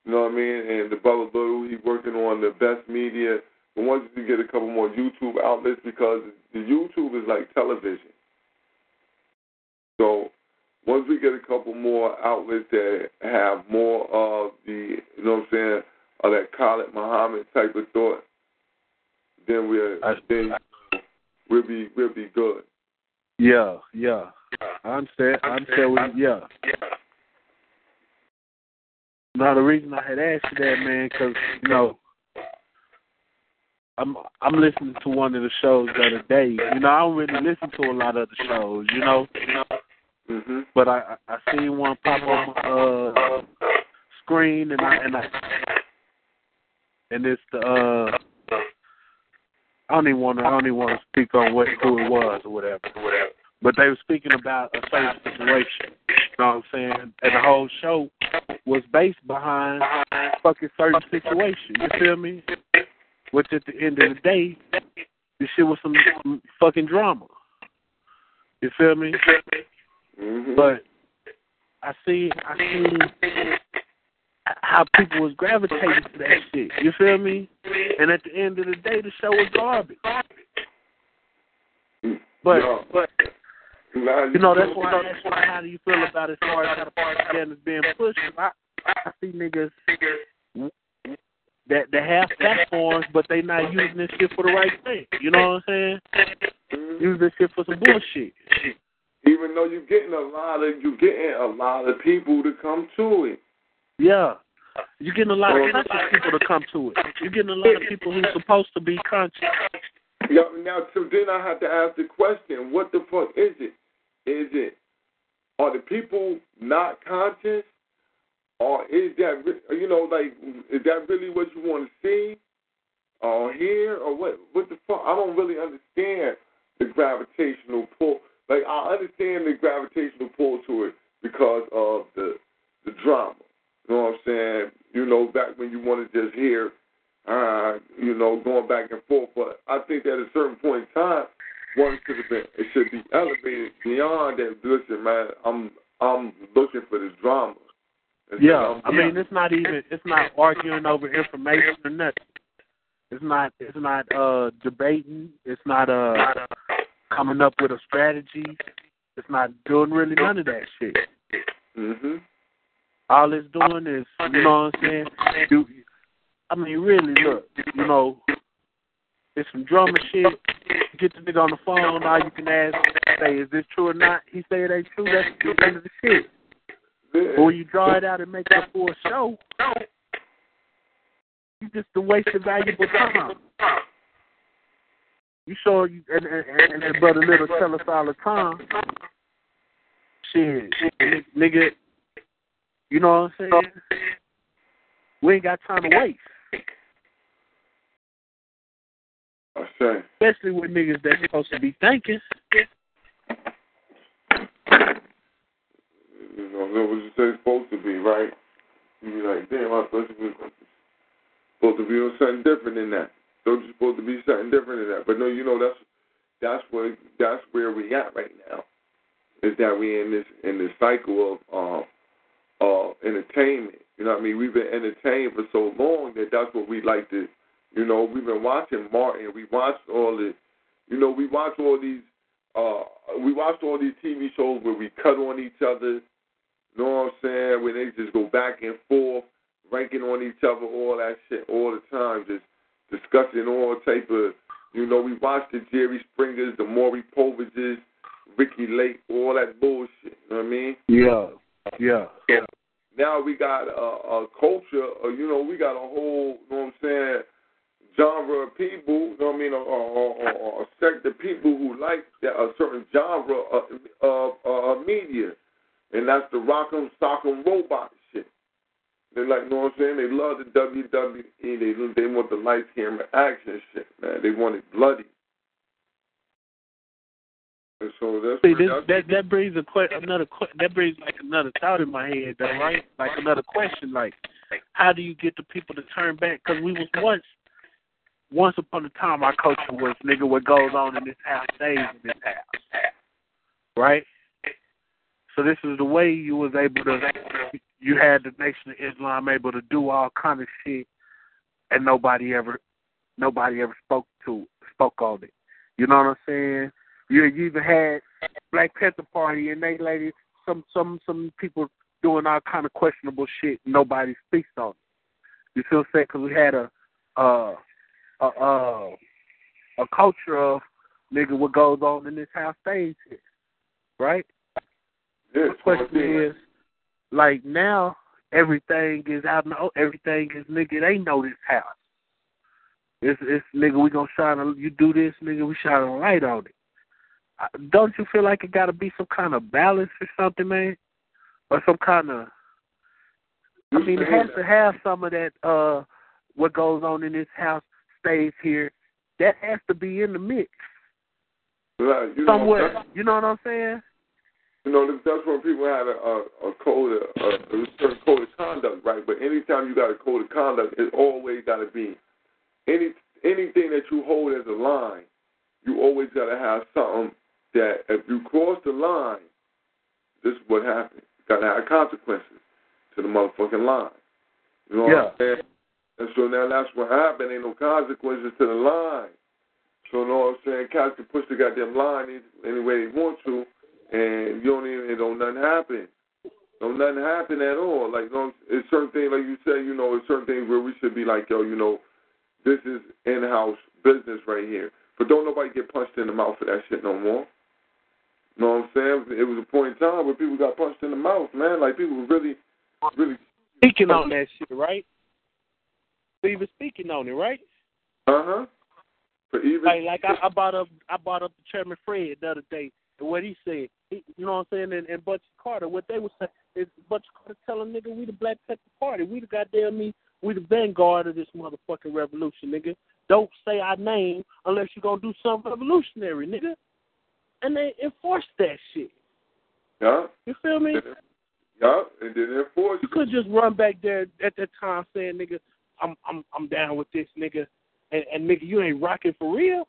you know what I mean, and the brother Little he working on the best media. But once you get a couple more YouTube outlets, because the YouTube is like television. So once we get a couple more outlets that have more of the, you know what I'm saying, of that Khalid Muhammad type of thought, then we're then we'll be we'll be good. Yeah, yeah. I understand. I understand. What, yeah. Now the reason I had asked you that, man, because you know, I'm I'm listening to one of the shows the other day. You know, I don't really listen to a lot of the shows. You know, You know, Mhm. but I I seen one pop on my uh, screen, and I and I and it's the uh. I don't even want to. I don't even want to speak on what who it was or whatever. whatever. But they were speaking about a certain situation. You know what I'm saying? And the whole show was based behind fucking certain situation. You feel me? Which at the end of the day, this shit was some, some fucking drama. You feel me? Mhm. But I see, I see how people was gravitating to that shit. You feel me? And at the end of the day, the show was garbage. But Yeah. but you know that's why that's why how do you feel about as far as how the propaganda is being pushed? I I see niggas that that have platforms, but they not using this shit for the right thing. You know what I'm saying? Mhm. Use this shit for some bullshit. Even though you're getting a lot of you're getting a lot of people to come to it. Yeah. You're getting a lot of conscious people to come to it. You're getting a lot of people who's supposed to be conscious. Yeah, now so then I have to ask the question, what the fuck is it? Is it are the people not conscious? Or is that you know, like is that really what you want to see or hear or what what the fuck I don't really understand the gravitational pull. Like I understand the gravitational pull to it because of the the drama. You know what I'm saying? You know, back when you want to just hear uh, you know, going back and forth. But I think that at a certain point in time, one should have been it should be elevated beyond that. Listen, man, I'm I'm looking for this drama. Yeah, I mean it's not even it's not arguing over information or nothing. It's not it's not uh debating. It's not uh coming up with a strategy. It's not doing really none of that shit. Mhm. All it's doing is you know what I'm saying. You, I mean really look, you know, it's some drama shit. Get the nigga on the phone. Now you can ask, say, is this true or not? He say it ain't true. That's the end of the shit. But when you draw it out and make it for a show, you just a waste of valuable time. You saw you and and, and that brother Little tell us all the time. Shit, nigga, you know what I'm saying? We ain't got time to waste, I say. especially with niggas that's supposed to be thinking. You know, was just it's supposed to be, right? You be like, damn, I thought you was supposed to be on something different than that. Thought you supposed to be something different than that. But no, you know, that's that's where that's where we at right now. Is that we in this in this cycle of um uh entertainment. You know what I mean? We've been entertained for so long that that's what we like to you know, we've been watching Martin, we watched all the you know, we watch all these uh we watched all these TV shows where we cut on each other, you know what I'm saying, where they just go back and forth, ranking on each other, all that shit all the time, just discussing all type of you know, we watched the Jerry Springers, the Maury Poviches, Ricki Lake, all that bullshit. You know what I mean? Yeah, yeah. So now we got a, a culture, uh, you know, we got a whole, you know what I'm saying, genre of people, you know what I mean, a, a, a sect of people who like that, a certain genre of, of, of media, and that's the rock'em sock'em robot. They like, you know what I'm saying? They love the WWE. They they want the lights, camera, action shit, man. They want it bloody. And so that's See, this, that that brings a que- another que- that brings like another thought in my head, though, right? Like another question, like how do you get the people to turn back? Because we was once, once upon a time, our culture was nigga, what goes on in this house stays in this house, right? So this is the way you was able to, you had the Nation of Islam able to do all kind of shit, and nobody ever, nobody ever spoke to spoke on it. You know what I'm saying? You, you even had Black Panther Party and they lady some some some people doing all kind of questionable shit. Nobody speaks on it. You feel saying? Because we had a uh a uh a culture of nigga what goes on in this house stays here, right? Yeah, The question is, like now everything is out in the everything is nigga. They know this house. It's it's nigga. We gonna shine a you do this nigga. We shine a light on it. Don't you feel like it got to be some kind of balance or something, man, or some kind of? I mean, it has to have some of that. uh What goes on in this house stays here. That has to be in the mix Right, you somewhere. that's- You know what I'm saying? You know, that's when people have a, a, a code, of, a, a certain code of conduct, right? But anytime you got a code of conduct, it always got to be any anything that you hold as a line. You always got to have something that if you cross the line, this is what happens. You got to have consequences to the motherfucking line. You know what I'm saying? And so now that's what happened. Ain't no consequences to the line. So you know what I'm saying? Cats can push the goddamn line any, any way they want to, and you don't even it don't nothing happen. Don't nothing happen at all. Like you know, it's certain things like you say, you know, it's certain things where we should be like, yo, you know, this is in house business right here. But don't nobody get punched in the mouth for that shit no more. You know what I'm saying? It was a point in time where people got punched in the mouth, man. Like people were really, really Speaking on that shit, right? You was speaking on it, right? Uh huh. But even Like, like I, I brought up, I brought up the Chairman Fred the other day, and what he said. You know what I'm saying? And, and Butch Carter, what they was saying is Butch Carter telling nigga we the Black Panther Party, we the goddamn me, we the vanguard of this motherfucking revolution, nigga. Don't say our name unless you're gonna do something revolutionary, nigga. And they enforced that shit. yeah, You feel me? yeah, and then enforce. You could just run back there at that time saying, nigga, I'm I'm I'm down with this nigga, and, and nigga, you ain't rocking for real.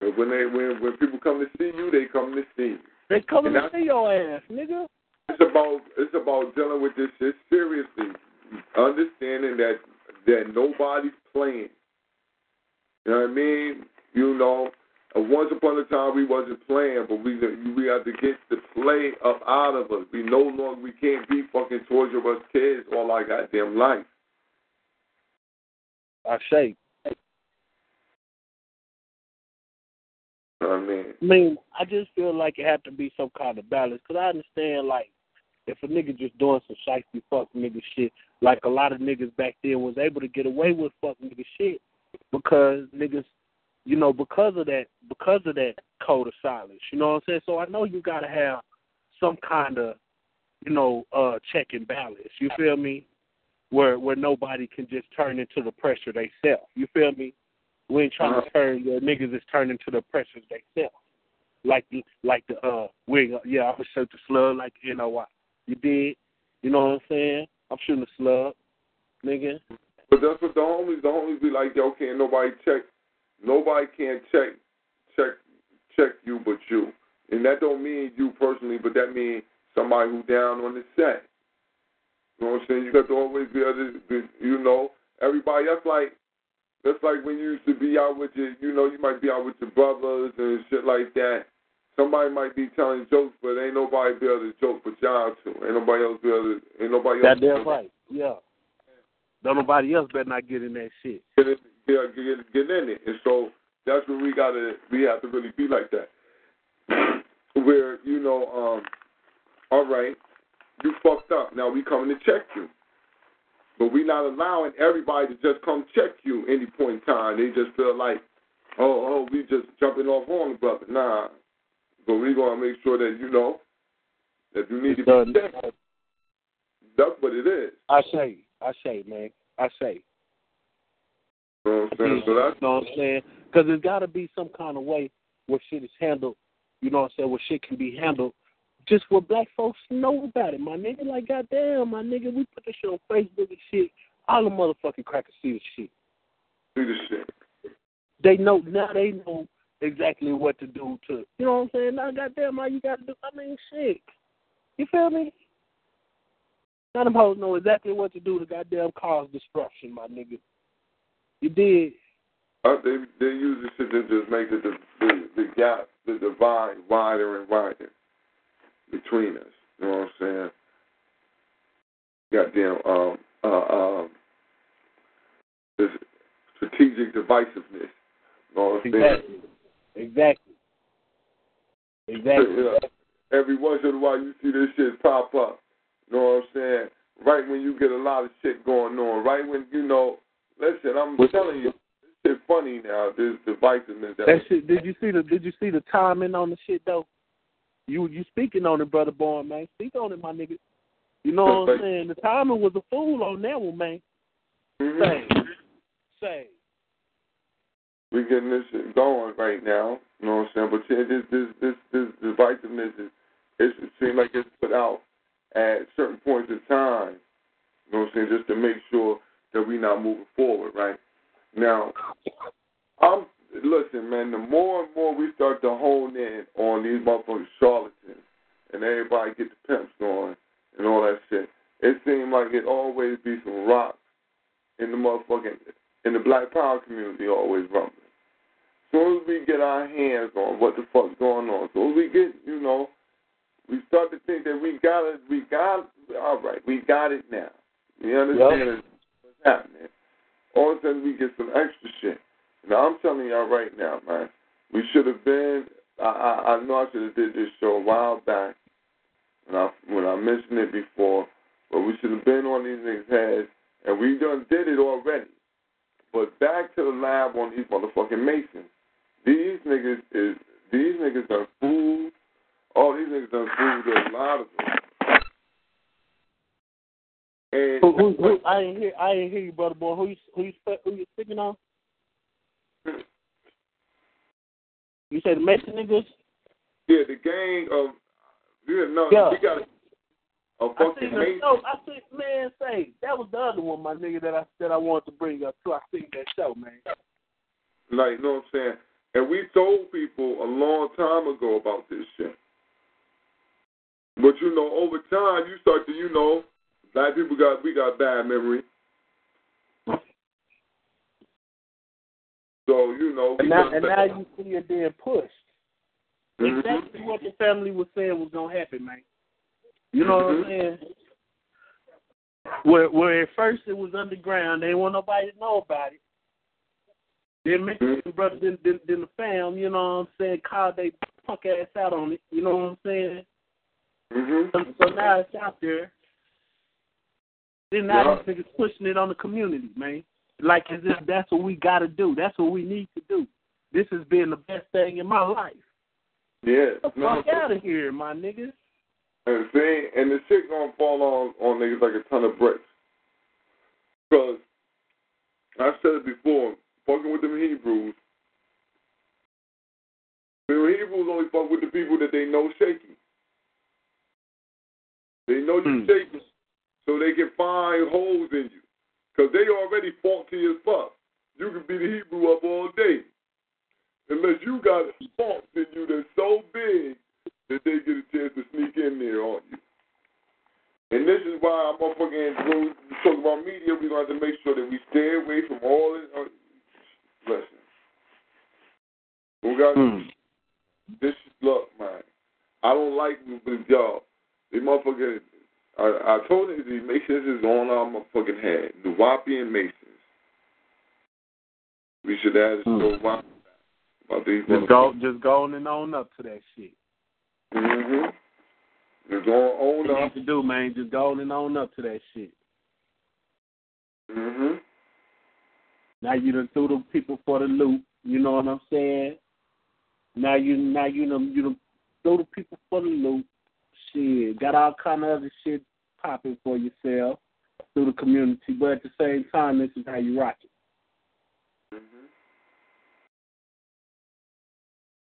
But when they when when people come to see you, they come to see you. They come And to see your ass, nigga. It's about it's about dealing with this shit seriously, understanding that that nobody's playing. You know what I mean? You know, uh, once upon a time we wasn't playing, but we we have to get the play up out of us. We no longer we can't be fucking torture us kids all our goddamn life. I say. You know what I mean? I mean, I just feel like it had to be some kind of balance. Cause I understand, like, if a nigga just doing some shifty fuck nigga shit, like a lot of niggas back then was able to get away with fuck nigga shit because niggas, you know, because of that, because of that code of silence. You know what I'm saying? So I know you gotta have some kind of, you know, uh check and balance. You feel me? Where where nobody can just turn into the pressure they self. You feel me? We ain't trying to turn your niggas is turning to the pressures they self. Like the like the uh we yeah, I'm gonna shoot the slug like you know what. You did. You know what I'm saying? I'm shooting the slug, nigga. But that's what the homies the homies be like, yo, can't nobody check nobody can check check check you but you. And that don't mean you personally, but that means somebody who down on the set. You know what I'm saying? You got to always be able to, be- you know, everybody. That's like, that's like when you used to be out with your, you know, you might be out with your brothers and shit like that. Somebody might be telling jokes, but ain't nobody be able to joke but y'all two. Ain't nobody else be able to, ain't nobody else. Goddamn right. Yeah. Don't nobody else better not get in that shit. Get, in, get, get, get in it. And so that's where we gotta, we have to really be like that. Where, you know, um, all right, you fucked up. Now we coming to check you. But we're not allowing everybody to just come check you any point in time. They just feel like, oh, oh, we just jumping off on the brother. Nah. But we gonna make sure that you know that you need to be checked. That's what it is. I say, I say, man, I say. You know what I'm saying? You So that's know what I'm saying? Because there's got to be some kind of way where shit is handled. You know what I'm saying? Where shit can be handled, just where black folks know about it. My nigga, like goddamn, my nigga, we put this shit on Facebook and shit. All the motherfucking crackers see the shit. leadership. They know now. They know exactly what to do to. You know what I'm saying? Now, goddamn, all you got to do. I mean, shit. You feel me? Now them hoes know exactly what to do to goddamn cause destruction, my nigga. You did. Uh, they they use this shit to just make the the, the gap, the divide wider and wider between us. You know what I'm saying? Goddamn, um, uh, um, this strategic divisiveness. You know what I'm saying? Exactly. Exactly. Exactly. Yeah. Every once in a while, you see this shit pop up. You know what I'm saying? Right when you get a lot of shit going on. Right when you know. Listen, I'm telling you, this shit funny now. This divisiveness. That, That shit. Did you see the Did you see the timing on the shit though? You you speaking on it, brother born man. Speak on it, my nigga. You know what I'm saying? The timing was a fool on that one, man. Mhm. Say, say. we getting this shit going right now. You know what I'm saying? But yeah, this this this this divisiveness is it seems like it's put out at certain points in time. You know what I'm saying? Just to make sure that we're not moving forward, right? Now, I'm listen, man. The more and more we start to hone in on these motherfucking charlatans, and everybody get the pimps going and all that shit, it seems like it always be some rocks in the motherfucking in the Black Power community always rumbling. As soon as we get our hands on what the fuck's going on, as soon as we get, you know, we start to think that we got it, we got, it, all right, we got it now. You understand what's happening? all of a sudden we get some extra shit. Now I'm telling y'all right now, man, we should have been. I, I, I know I should have did this show a while back when I when I mentioned it before, but we should have been on these niggas' heads, and we done did it already. But back to the lab on these motherfucking Masons. These niggas is these niggas done fooled. Oh, these niggas done fooled a lot of them. And Who, who, who, I didn't hear. I didn't hear you, brother boy. Who you who you who you speaking on? You said the Mason niggas. yeah, the gang of yeah, no, Yeah. we got a, a I fucking seen the Mason. show. I seen man say that was the other one, my nigga, that I that I wanted to bring up too. I seen that show, man. Like, you know what I'm saying? And we told people a long time ago about this shit. But you know, over time, you start to, you know, black people got we got bad memory. So you know, And now and now you see it being pushed. Mhm. Exactly what the family was saying was gonna happen, man. You know what I'm Mhm. saying? Where where at first it was underground, they didn't want nobody to know about it. Then Mexican Mhm. brothers then, then, then the fam, you know what I'm saying, called they punk ass out on it. You know what I'm saying? Mhm. So, so now it's out there. Then now Yeah. these niggas pushing it on the community, man. Like as if that's what we gotta do. That's what we need to do. This has been the best thing in my life. Yeah. Get the fuck out of here, my niggas. And see, and the shit gonna fall on on niggas like a ton of bricks. Cause I've said it before, fucking with them Hebrews. The Hebrews only fuck with the people that they know shaky. They know you Hmm. shaky, so they can find holes in you. Cause they already faulty as fuck. You can be the Hebrew up all day, unless you got faults in you that's so big that they get a chance to sneak in there on you. And this is why I'm motherfucking when we talk about media, we're gonna have to make sure that we stay away from all this. Uh, listen, we got Hmm. this. Is look, man, I don't like with y'all. They motherfucking. I, I told you these Masons is on our motherfucking head. The Wapian Masons. We should add a Hmm. show about these. Just go just going and on up to that shit. Mm-hmm. Just going on you up. need to do, man, just go on and on up to that shit. Mm-hmm. Now you done threw the people for the loop. You know what I'm saying? Now you now you done you done threw the people for the loop. Shit, got all kind of other shit popping for yourself through the community, but at the same time, this is how you rock it. Mm-hmm.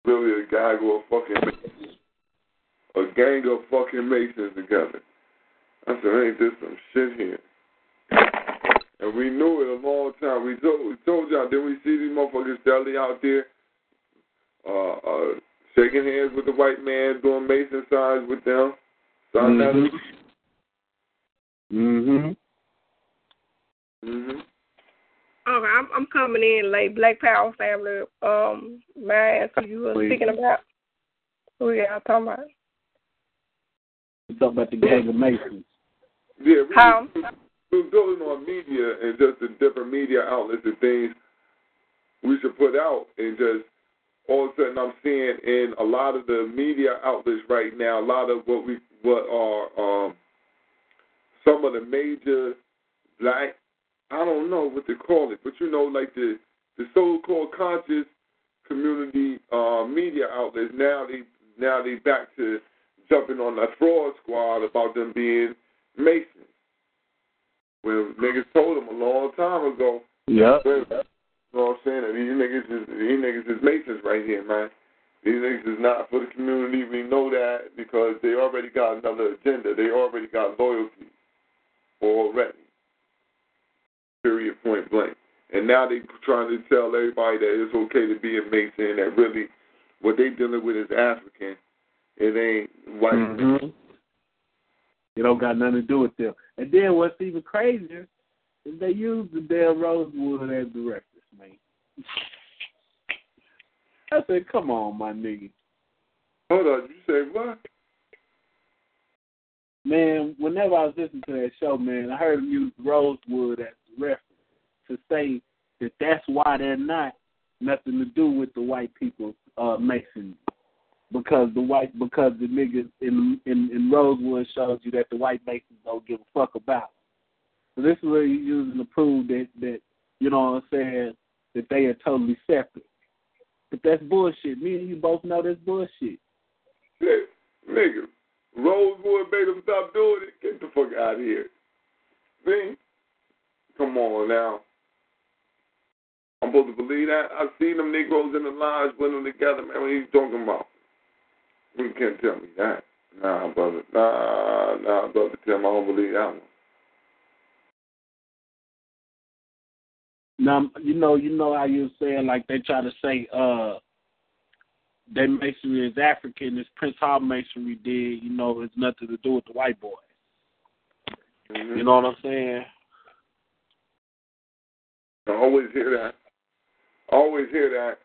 Really, a guy a fucking a gang of fucking masons together. I said, ain't this some shit here? And we knew it a long time. We told we told y'all. Then we see these motherfuckers deli out there, uh, uh, shaking hands with the white man, doing mason signs with them. Sign Mhm. Mhm. Mm-hmm. Okay, I'm I'm coming in late. Black Power family. Um, may I ask who you were Please. speaking about? Who y'all talking about? We talking about the gang of Masons. Yeah, we, How? we we're building on media and just the different media outlets and things we should put out, and just all of a sudden I'm seeing in a lot of the media outlets right now, a lot of what we what are um, some of the major black I don't know what to call it, but you know, like the the so-called conscious community uh, media outlets now they now they back to jumping on the fraud squad about them being Masons. Well, niggas told them a long time ago, Yeah. you know what I'm saying? That these niggas is these niggas is Masons right here, man. These niggas is not for the community. We know that because they already got another agenda. They already got loyalty already. Period. Point blank. And now they trying to tell everybody that it's okay to be a Mason. That really, what they dealing with is African. It ain't white. Mhm. It don't got nothing to do with them. And then what's even crazier is they use the damn Rosewood as directors, man. I said, come on, my nigga. Hold on. You say what? Man, whenever I was listening to that show, man, I heard him use Rosewood as the reference. to say that that's why they're not nothing to do with the white people uh Masons. Because the white because the niggas in in, in Rosewood shows you that the white Masons don't give a fuck about. So this is what you're using to prove that that you know what I'm saying, that they are totally separate. But that's bullshit. Me and you both know that's bullshit. Shit, nigga, Rosewood made them stop doing it. Get the fuck out of here. See? Come on now. I'm supposed to believe that. I've seen them Negroes in the lodge with them together, man. What are you talking about? You can't tell me that. Nah, brother. Nah, nah, brother Tim, I don't believe that one. Now you know you know how you were saying like they try to say uh they masonry is African, this Prince Hall masonry did, you know, it's nothing to do with the white boy. Mm-hmm. You know what I'm saying? I always hear that. I always hear that.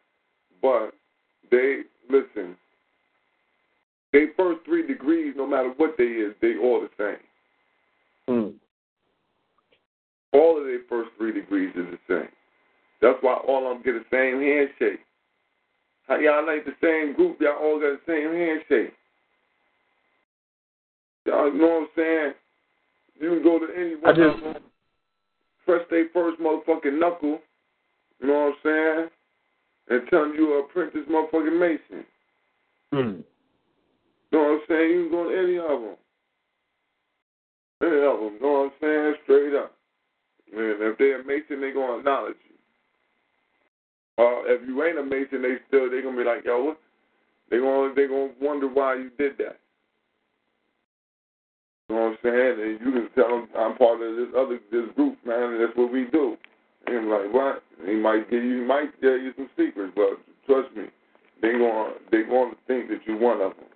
But they listen. They first three degrees, no matter what they is, they all the same. Mm. All of their first three degrees is the same. That's why all of them get the same handshake. How y'all like the same group? Y'all all got the same handshake. Y'all know what I'm saying? You can go to any one I of them, press their first motherfucking knuckle. You know what I'm saying? And tell them you're a apprentice motherfucking mason. Mm. You know what I'm saying? You can go to any of them. Any of them. You know what I'm saying? Straight up. And if they're a mason, they're going to acknowledge you. Uh, if you ain't a mason, they still they gonna be like, yo, what? They gonna they gonna wonder why you did that. You know what I'm saying? And you can tell them I'm part of this other this group, man. And that's what we do. And like, what? He might give you, might tell you some secrets, but trust me, they gonna they gonna think that you're one of them.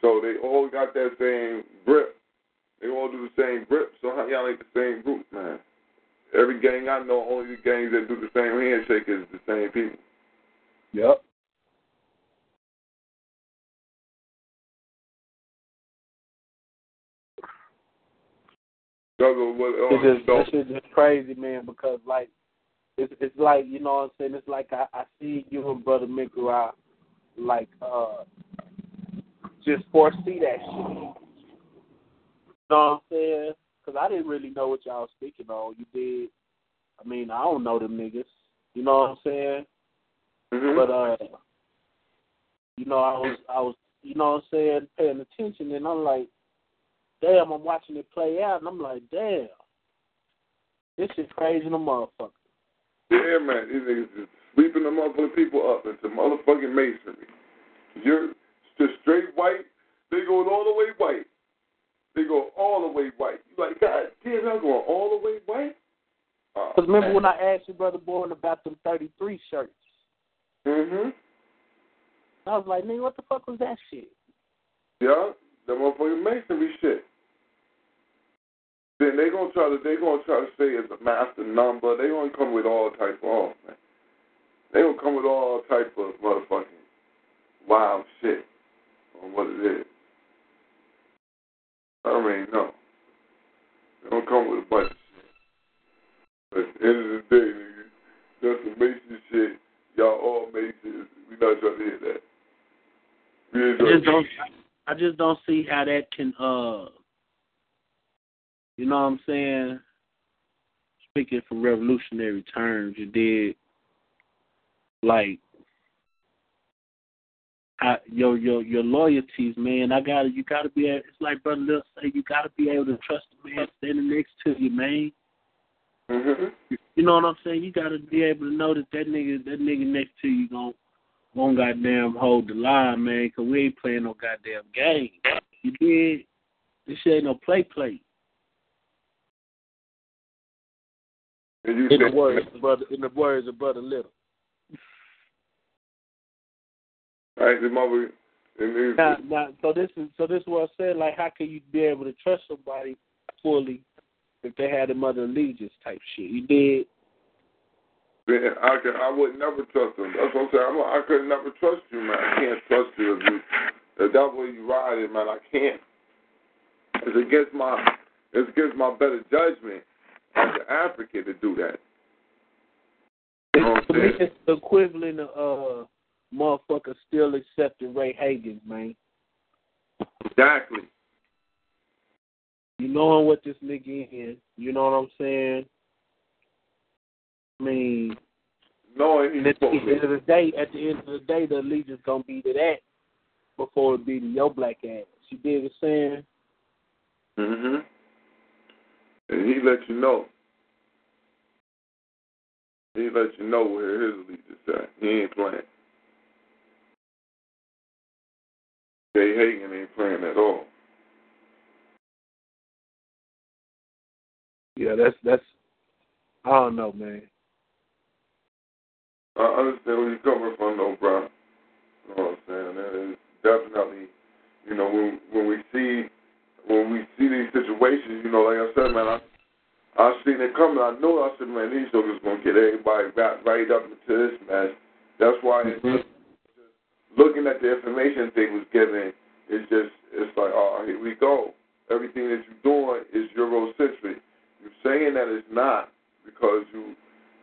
So they all got that same grip. They all do the same grip. So how y'all ain't the same group, man? Every gang I know, only the gangs that do the same handshake is the same people. Yep. It's just, shit just crazy, man, because like it's it's like, you know what I'm saying, it's like I, I see you and Brother Mikra like uh just foresee that shit. You know what I'm saying? Because I didn't really know what y'all was speaking on. You did. I mean, I don't know them niggas. You know what I'm saying? Mhm. But uh, you know, I was I was you know what I'm saying, paying attention, and I'm like, damn, I'm watching it play out, and I'm like, damn, this shit crazy, the motherfucker. Yeah, man, these niggas just sweeping the motherfucking people up into motherfucking masonry. You're just straight white. They going all the way white. They go all the way white. You like, God damn, I'm going all the way white. Oh, Because remember when I asked you, brother Born, about them 33 shirts? Mhm. I was like, nigga, what the fuck was that shit? Yeah, the motherfucking masonry shit. Then they gonna try to they gonna try to say it's a master number. They gonna come with all type of oh, man. They gonna come with all type of motherfucking wild shit on what it is. I mean, no. They don't come with a bunch of shit. But at the end of the day, nigga, that's some Mason shit. Y'all all Masons. We not trying to hear that. We ain't I just don't. I just don't see how that can. uh You know what I'm saying? Speaking from revolutionary terms, you did like I, your your your loyalties, man. I gotta you gotta be. It's like brother Lil say, you gotta be able to trust the man standing next to you, man. Mm-hmm. You know what I'm saying? You gotta be able to know that that nigga that nigga next to you gon' won't goddamn hold the line, man. Cause we ain't playing no goddamn game. You did? This shit ain't no play play. In the words brother, in the words of brother Little. Right, the mother, Now, now, so this is so this is what I said. Like, how can you be able to trust somebody fully if they had a mother allegiance type shit? You did. then I can, I would never trust them. That's what I'm saying. I'm, I could never trust you, man. I can't trust you if you, if that way you ride it, man. I can't. It's against my, it's against my better judgment as an African to do that. To me, it's the equivalent of uh, motherfuckers still accepting Ray Hagen, man. Exactly. You knowing what this nigga is. You know what I'm saying? I mean, knowing at the end of the day, at the end of the day, the allegiance gonna be to that before it be to your black ass. You dig what I'm saying? Mhm. And he let you know. He let you know where his allegiance at. He ain't playing. Jay Hagen ain't playing at all. Yeah, that's that's. I don't know, man. I understand where you're coming from, though, bro. You know what I'm saying? And it's definitely, you know, when when we see when we see these situations, you know, like I said, man, I I seen it coming. I know I said, man, these jokers gonna get everybody wrapped right up into this mess. That's why mm-hmm. Looking at the information they was given, it's just it's like, oh, here we go. Everything that you're doing is Eurocentric. You're saying that it's not because you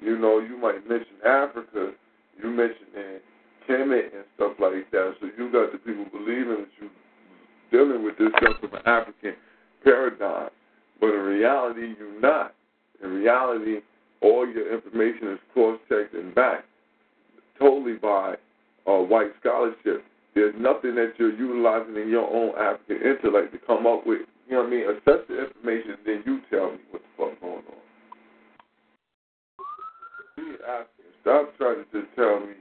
you know, you might mention Africa, you mention in Kemet and stuff like that. So you got the people believing that you dealing with this stuff from an African paradigm. But in reality, you're not. In reality, all your information is cross-checked and backed totally by uh, white scholarship. There's nothing that you're utilizing in your own African intellect to come up with. You know what I mean? Assess the information, then you tell me what the fuck going on. Be asking. Stop trying to just tell me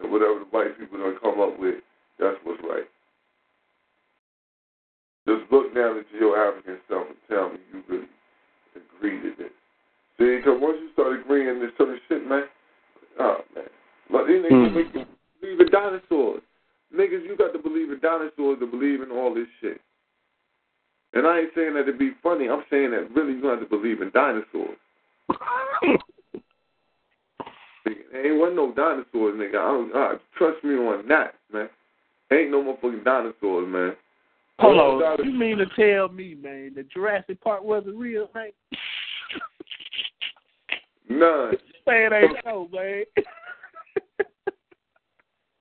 that whatever the white people don't come up with, that's what's right. Just look down into your African self and tell me you really agree to this. See, because once you start agreeing to certain shit, man, oh, man. But these niggas mm. make you believe in dinosaurs. Niggas, you got to believe in dinosaurs to believe in all this shit. And I ain't saying that to be funny. I'm saying that really you have to believe in dinosaurs. There ain't one no dinosaurs, nigga. I don't trust me on that, man. Ain't no motherfucking dinosaurs, man. Hold on, dinosaurs. you mean to tell me, man, the Jurassic Park wasn't real, man? None. Say it ain't so, man.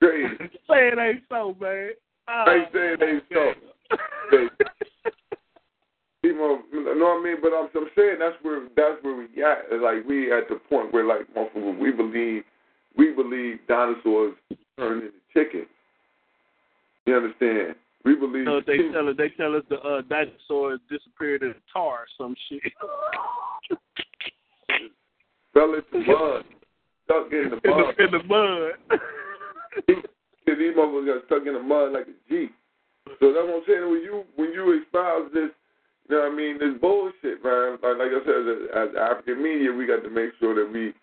Crazy. Say it ain't so, man. Oh, I say it ain't so. You know, know what I mean? But I'm, I'm saying that's where that's where we at. Like we at the point where like we believe we believe dinosaurs turned into chickens. You understand? We believe. No, they tell us they tell us the uh, dinosaurs disappeared in the tar or some shit. Fell into mud, stuck in the mud. In the, in the mud. These motherfuckers got stuck in the mud like a jeep. So that's what I'm saying. When you when you espouse this you know what I mean? This bullshit, man. Like, like I said, as, as African media, we got to make sure that we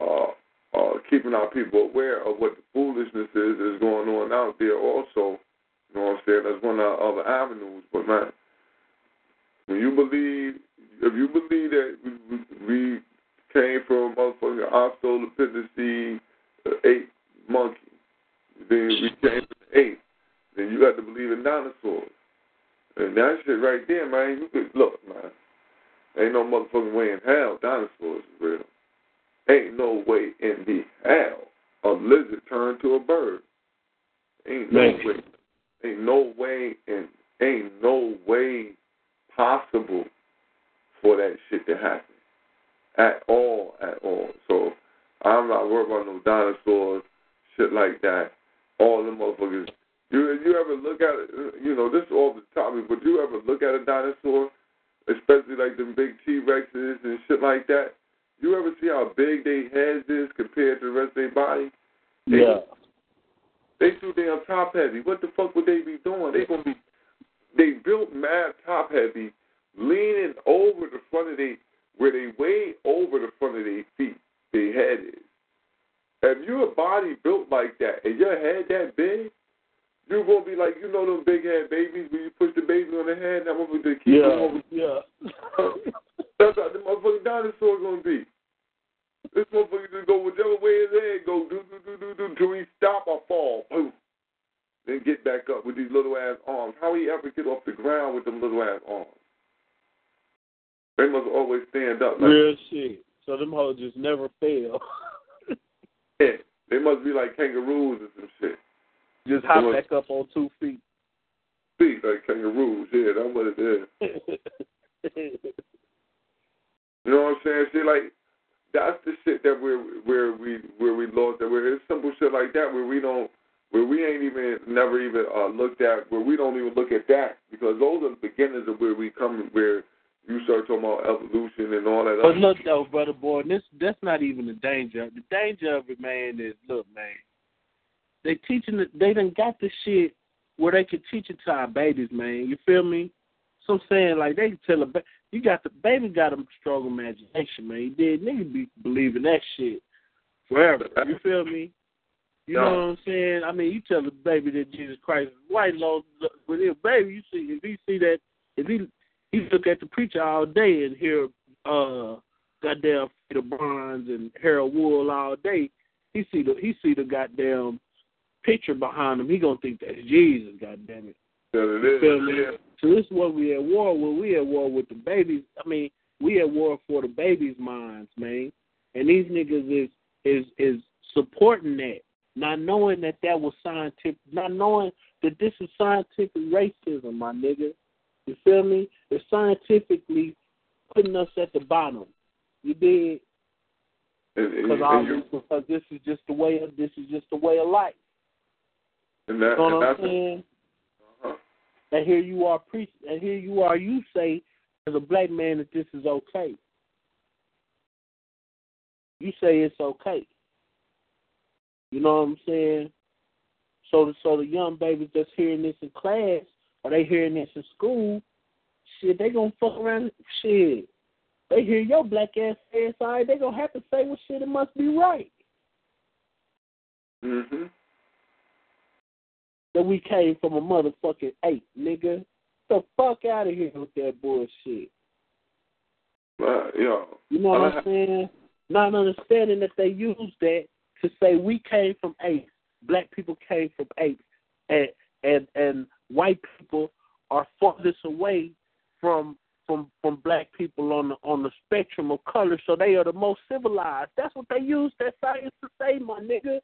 uh, uh, keeping our people aware of what the foolishness is that's going on out there. Also, you know what I'm saying? That's one of our other avenues. But man, when you believe, if you believe that we, we came from a motherfucking Australopithecine, uh, ape monkey, then we came from the ape, then you got to believe in dinosaurs. And that shit right there, man, you could look, man. Ain't no motherfucking way in hell dinosaurs is real. Ain't no way in the hell a lizard turned to a bird. Ain't no man. way. Ain't no way and ain't no way possible for that shit to happen. At all, at all. So I'm not worried about no dinosaurs, shit like that. All them motherfuckers you you ever look at it? You know, this is all the topic, but you ever look at a dinosaur, especially like them big T Rexes and shit like that? You ever see how big their heads is compared to the rest of their body? They, yeah. They too damn top heavy. What the fuck would they be doing? They gonna be they built mad top heavy, leaning over the front of they where they way over the front of their feet, their head is. If you're a body built like that and your head that big, you're gonna be like, you know, them big head babies when you push the baby on the head. That motherfucker keep yeah, over. Yeah. That's how the motherfucking dinosaur gonna be. This motherfucker just go whichever way his head go, do do do do do till he stop or fall, poof. Then get back up with these little ass arms. How he ever get off the ground with them little ass arms? They must always stand up. Like, Real shit. So them hoes just never fail. Yeah, they must be like kangaroos or some shit. Just hop Well- back up on two feet. Feet like kangaroos. Yeah, that's what it is. You know what I'm saying? See, like that's the shit that we're where we where we lost. That we're it's simple shit like that where we don't where we ain't even never even uh, looked at where we don't even look at that because those are the beginnings of where we come where you start talking about evolution and all that. But look though, brother boy, this that's not even the danger. The danger of it, man, is look, man. They teaching it. They done got the shit where they can teach it to our babies, man. You feel me? So I'm saying like they can tell a ba- you got the baby got a strong imagination, man. He did nigga be believing that shit forever. You feel me? You know what I'm saying? I mean, you tell the baby that Jesus Christ is white, Lord, with his baby, you see if he see that if he he look at the preacher all day and hear uh goddamn Peter Barnes and Harold Wool all day, he see the he see the goddamn picture behind him. He gonna think that's Jesus. Goddamn it. that it is. Yeah. So this is what we at war with. We at war with the babies. I mean, we at war for the babies' minds, man. And these niggas is is is supporting that, not knowing that that was scientific, not knowing that this is scientific racism, my nigga. You feel me? It's scientifically putting us at the bottom. You did because because this is just the way of this is just the way of life. and that, You know and what I'm that's saying? uh-huh. And here you are preach and here you are you say as a black man that this is okay. You say it's okay. You know what I'm saying? So the so the young babies that's hearing this in class or they hearing this in school, shit, they gonna fuck around shit. They hear your black ass say right, they gonna have to say well shit it must be right. hmm That we came from a motherfucking ape, nigga. The fuck out of here with that bullshit. Uh, yo, You know what. I'm saying? Not understanding that they use that to say we came from apes, black people came from apes, and and and white people are farthest away from from from black people on the on the spectrum of color, so they are the most civilized. That's what they use that science to say, my nigga.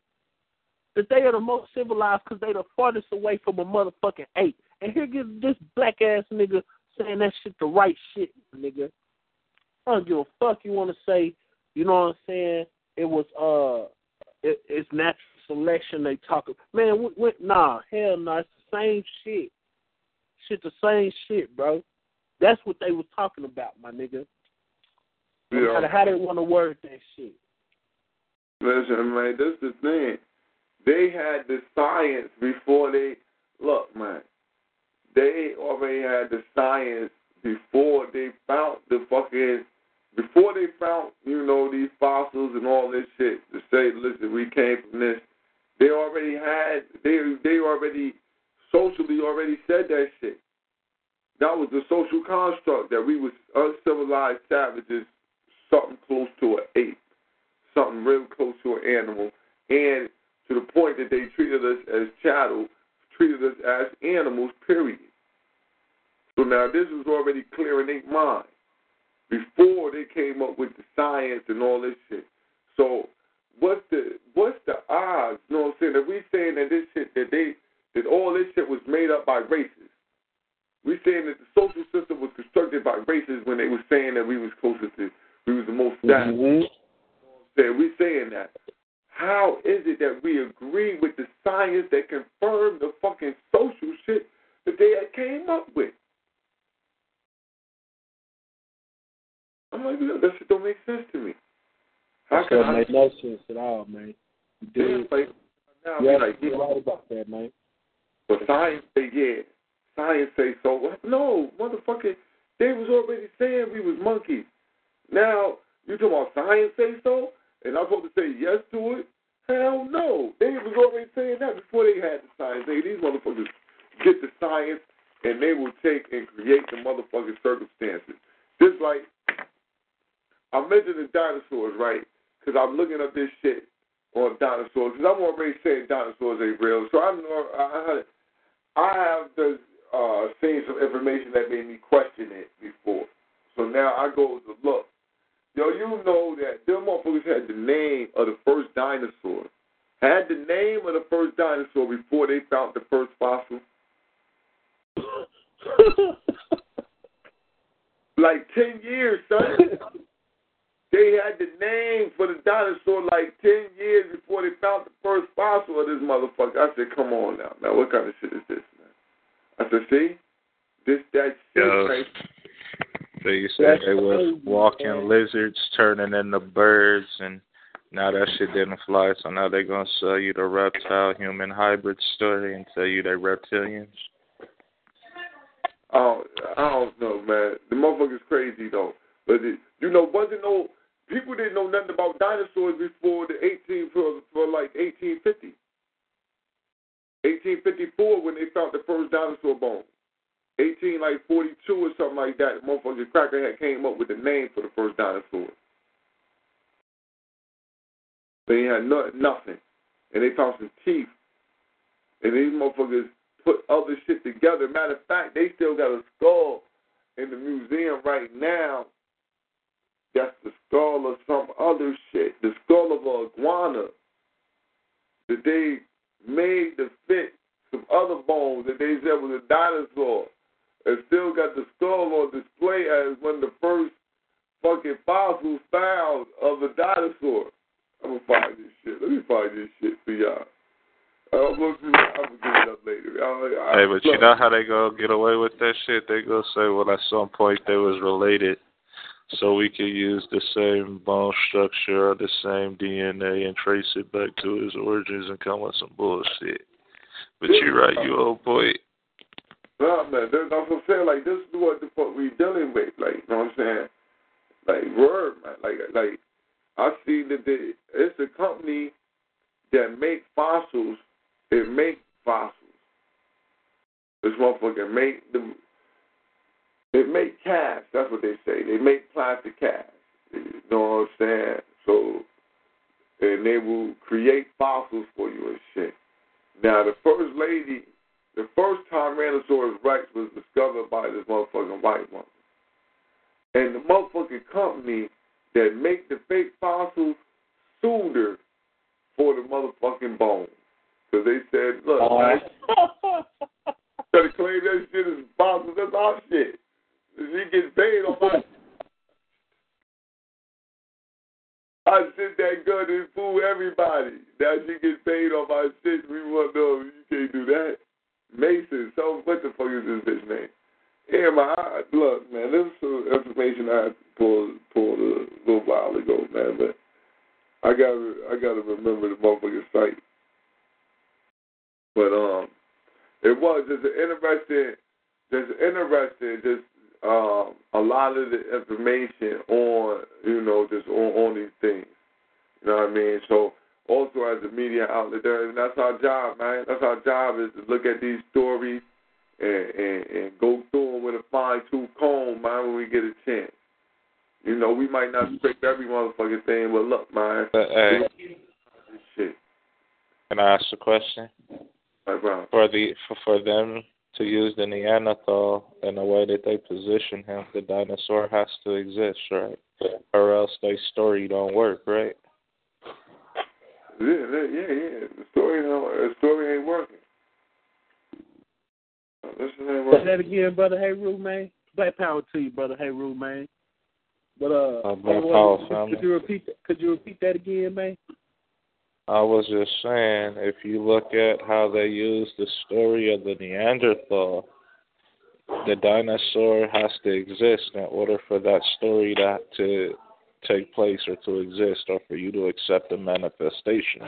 That they are the most civilized because they the farthest away from a motherfucking ape. And here gets this black ass nigga saying that shit the right shit, nigga. I don't give a fuck you want to say. You know what I'm saying? It was uh, it, it's natural selection. They talk. Man, we, we, nah, hell no, it's the same shit. Shit, the same shit, bro. That's what they was talking about, my nigga. No Yeah. matter how they want to word that shit. Listen, man, this is the thing. They had the science before they look, man. They already had the science before they found the fucking before they found, you know, these fossils and all this shit to say, listen, we came from this. They already had they they already socially already said that shit. That was the social construct that we was uncivilized savages, something close to an ape something real close to an animal, and to the point that they treated us as chattel, treated us as animals, period. So now this was already clear in their mind before they came up with the science and all this shit. So what's the what's the odds? You know what I'm saying? That we saying that this shit that they that all this shit was made up by races. We're saying that the social system was constructed by races when they were saying that we was closest to we was the most mm-hmm. savage that we saying that. How is it that we agree with the science that confirmed the fucking social shit that they came up with? I'm like, look, that shit don't make sense to me. How That can I? make no sense at all, man. You Yeah, like, now Yeah, be like, you're right about that, man. But science say yeah, science say so. No, motherfucker, they was already saying we was monkeys. Now you talking about science say so, and I'm supposed to say yes to it? Hell no, they was already saying that before they had the science. They, these motherfuckers get the science and they will take and create the motherfucking circumstances. Just like I mentioned the dinosaurs, right? Because I'm looking up this shit on dinosaurs. Because I'm already saying dinosaurs ain't real. So I know I, have just, uh, seen some information that made me question it before. So now I go to look. Yo, you know that them motherfuckers had the name of the first dinosaur. Had the name of the first dinosaur before they found the first fossil. like ten years, son. they had the name for the dinosaur like ten years before they found the first fossil of this motherfucker. I said, come on now, man, what kind of shit is this, man? I said, see, this that shit. Yo. right? They said they walking lizards turning into birds, and now that shit didn't fly. So now they're gonna sell you the reptile human hybrid story and tell you they reptilians. Oh, I don't know, man. The motherfucker's crazy though. But it, you know, wasn't no people didn't know nothing about dinosaurs before the 18 for, for like 1850, 1854 when they found the first dinosaur bone. 18 like 42 or something like that. The motherfucker Crackerhead came up with the name for the first dinosaur. They had no, nothing, and they found some teeth, and these motherfuckers put other shit together. Matter of fact, they still got a skull in the museum right now. That's the skull of some other shit. The skull of a iguana that they made to fit some other bones that they said was a dinosaur. And still got the skull on display as one of the first fucking fossils found of a dinosaur. I'm gonna find this shit. Let me find this shit for y'all. I'm gonna, I'm gonna get it up later. I, I, Hey, but you know how they go get away with that shit? They go say, well, at some point they was related, so we could use the same bone structure or the same DNA and trace it back to its origins and come with some bullshit. But you're right, you old boy. No, man, that's what I'm saying. Like, this is what the fuck we dealing with. Like, you know what I'm saying? Like, word, man. Like, like I see that they, it's a company that make fossils. It make fossils. This motherfucker make the. It make casts. That's what they say. They make plastic casts. You know what I'm saying? So, and they will create fossils for you and shit. Now, the first lady, the first Tyrannosaurus Rex was discovered by this motherfucking white woman. And the motherfucking company that make the fake fossils sued her for the motherfucking bones. Because they said, look, oh. man, gotta claim that shit is fossils. That's our shit. She gets paid on my I sent that gun and fool everybody. Now she gets paid on my shit. We want to know you can't do that. Mason, so what the fuck is this bitch name? Yeah, my look, man, this is some information I pulled pulled a little while ago, man. But I gotta I gotta remember the motherfucking site. But um, it was just an interesting, just interesting, just um, a lot of the information on, you know, just on, on these things. You know what I mean? So also as a media outlet, there, and that's our job, man. That's our job is to look at these stories and, and, and go through them with a fine tooth comb, man, when we get a chance. You know, we might not scrape every motherfucking thing, but look, man. But, hey, shit. can I ask a question? Like, bro. For the for, for them to use the Neanderthal in the way that they position him, the dinosaur has to exist, right? Or else their story don't work, right? Yeah, yeah, yeah. yeah. The story, don't, the story ain't working. This ain't Say that again, brother. Hey, Rue, man. Black power to you, brother. Hey, Rue, man. But uh, Uh, Black what- Power, could, could you repeat? That? Could you repeat that again, man? I was just saying, if you look at how they use the story of the Neanderthal, the dinosaur has to exist in order for that story to to take place or to exist, or for you to accept the manifestation.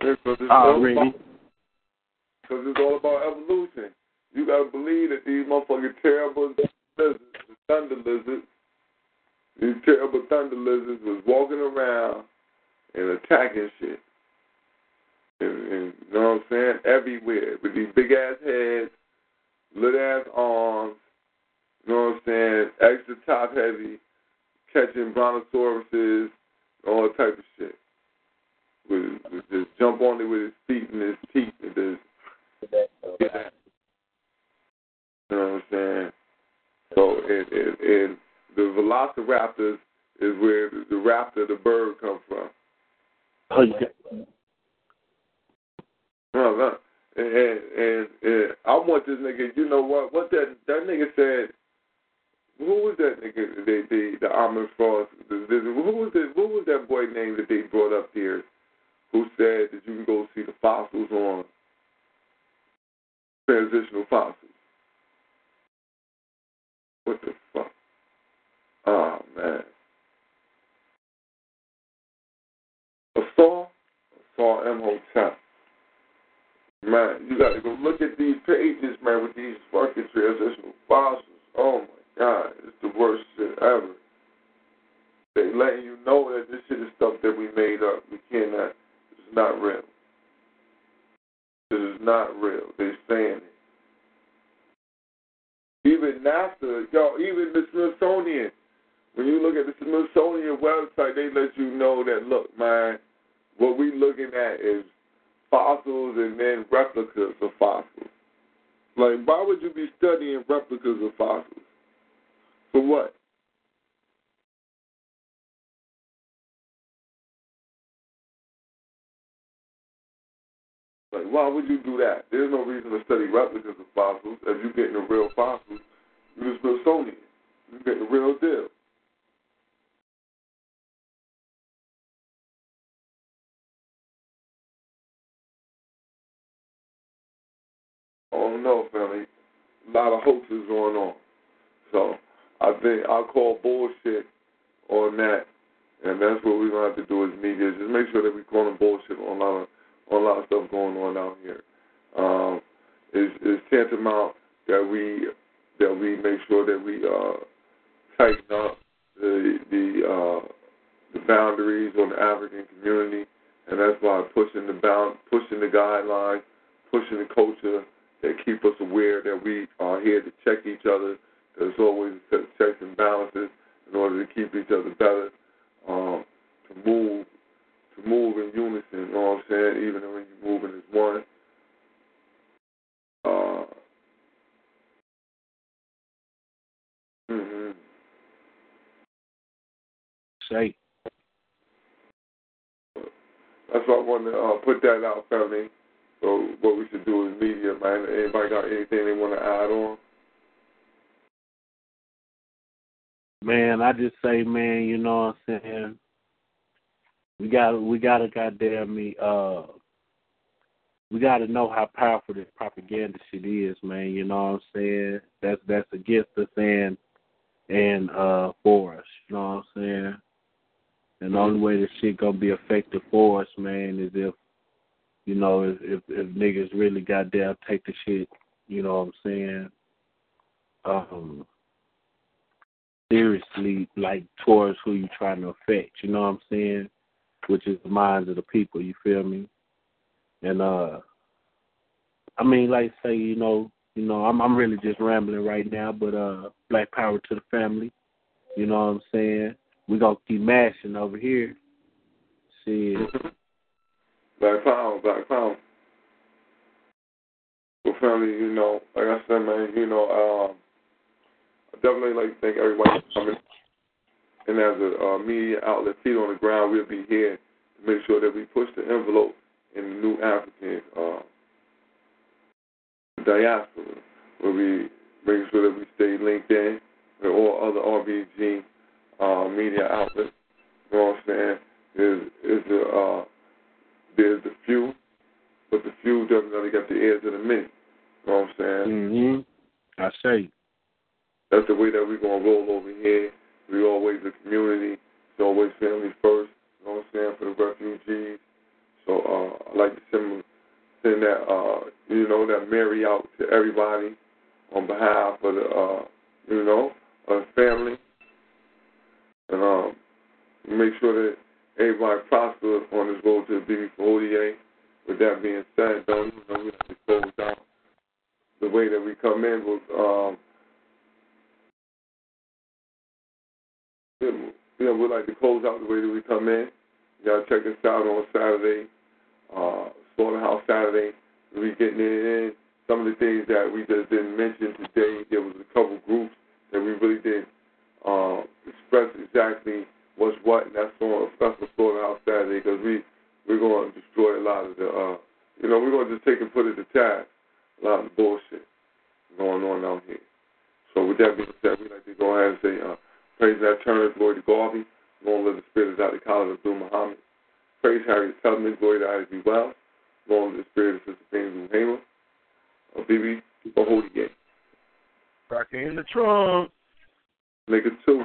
Because it's, Ah, all really? about- 'cause it's all about evolution. You gotta believe that these motherfucking terrible lizards, the thunder lizards, these terrible thunder lizards was walking around and attacking shit. And, and you know what I'm saying? Everywhere with these big ass heads, little ass arms. You know what I'm saying? Extra top heavy, catching brontosauruses, all that type of shit. Would, would just jump on it with his feet and his teeth and just get at. You know what I'm saying? So, and, and, and the velociraptors is where the, the raptor, the bird, comes from. Oh, you got, No, no. And, and, and, and I want this nigga. You know what? What that that nigga said. Who was that nigga? They, they, the Armin Frost. The, the, who was the, Who was that boy name that they brought up here? Who said that you can go see the fossils on transitional fossils? What the fuck? Oh man. Assault, Assault M Hotel. Man, you got to go look at these pages, man, with these fucking transitional fossils. Oh my god, it's the worst shit ever. They letting you know that this shit is stuff that we made up. We cannot. It's not real. This is not real. They're saying it. Even NASA, yo, even the Smithsonian. When you look at the Smithsonian website, they let you know that look, man, what we looking at is fossils and then replicas of fossils. Like, why would you be studying replicas of fossils? For what? Like, why would you do that? There's no reason to study replicas of fossils. If you're getting the real fossils, you're the Smithsonian. You're getting the real deal. I don't know, family. A lot of hoaxes going on. So I think I'll call bullshit on that, and that's what we're gonna have to do as media. Just make sure that we're calling bullshit on a lot of on a lot of stuff going on out here. Um, it's, it's tantamount that we that we make sure that we uh, tighten up the the uh, the boundaries on the African community, and that's by pushing the bound, pushing the guidelines, pushing the culture that keep us aware that we are here to check each other. There's always a set of checks and balances in order to keep each other better, um, to move to move in unison. You know what I'm saying? Even when you're moving as one. Uh, hmm say. That's why I wanted to uh, put that out, family. So what we should do as media, man. Anybody got anything they want to add on? Man, I just say, man, you know what I'm saying? We got we gotta goddamn me uh we gotta know how powerful this propaganda shit is, man, you know what I'm saying? That's that's against us and and uh for us, you know what I'm saying? And the only way this shit gonna be effective for us, man, is if you know, if if, if niggas really goddamn take the shit, you know what I'm saying? Um seriously like towards who you trying to affect, you know what I'm saying? Which is the minds of the people, you feel me? And uh I mean like say, you know, you know, I'm I'm really just rambling right now, but uh black power to the family. You know what I'm saying? We gonna keep mashing over here. Shit. Black Power, Black Power. Well, family, you know, like I said, man, you know, um, definitely like to thank everybody for coming. And as a uh, media outlet, feet on the ground, we'll be here to make sure that we push the envelope in the new African uh, diaspora, where we make sure that we stay linked in with all other RBG uh, media outlets. You know what I'm saying? Is is the uh, there's the few, but the few definitely got the ears of the many. You know what I'm saying? Mm-hmm. I say. That's the way that we're gonna roll over here. We always the community. It's always family first. You know what I'm saying for the refugees. So uh, I like to send send that uh, you know that Mary out to everybody on behalf of the uh, you know of the family, and um, make sure that everybody prospers on this road to the BB4ODA. With that being said, though, you know we have to close down the way that we come in with um, you know, we like to close out the way that we come in. Gotta check us out on Saturday, uh, Slaughterhouse Saturday. We getting it in. Some of the things that we just didn't mention today, there was a couple groups and we really didn't um, express exactly what's what, and that's on a Special Slaughterhouse Saturday because we we're going to destroy a lot of the, uh, you know, we're going to just take and put it to task a lot of the bullshit going on out here. So with that being said, we'd like to go ahead and say, uh, praise Nat Turner, glory to Garvey, long live the spirit of Dr. Khalid Abdul Muhammad. Praise Harriet Tubman, glory to Ida B. Wells, long live the spirit of Sister Fannie Lou Hamer, BB, Behold again. Back in the trunk. Make it two.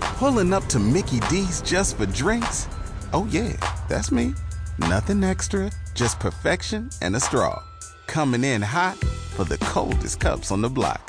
Pulling up to Mickey D's just for drinks? Oh, yeah, that's me. Nothing extra, just perfection and a straw. Coming in hot for the coldest cups on the block.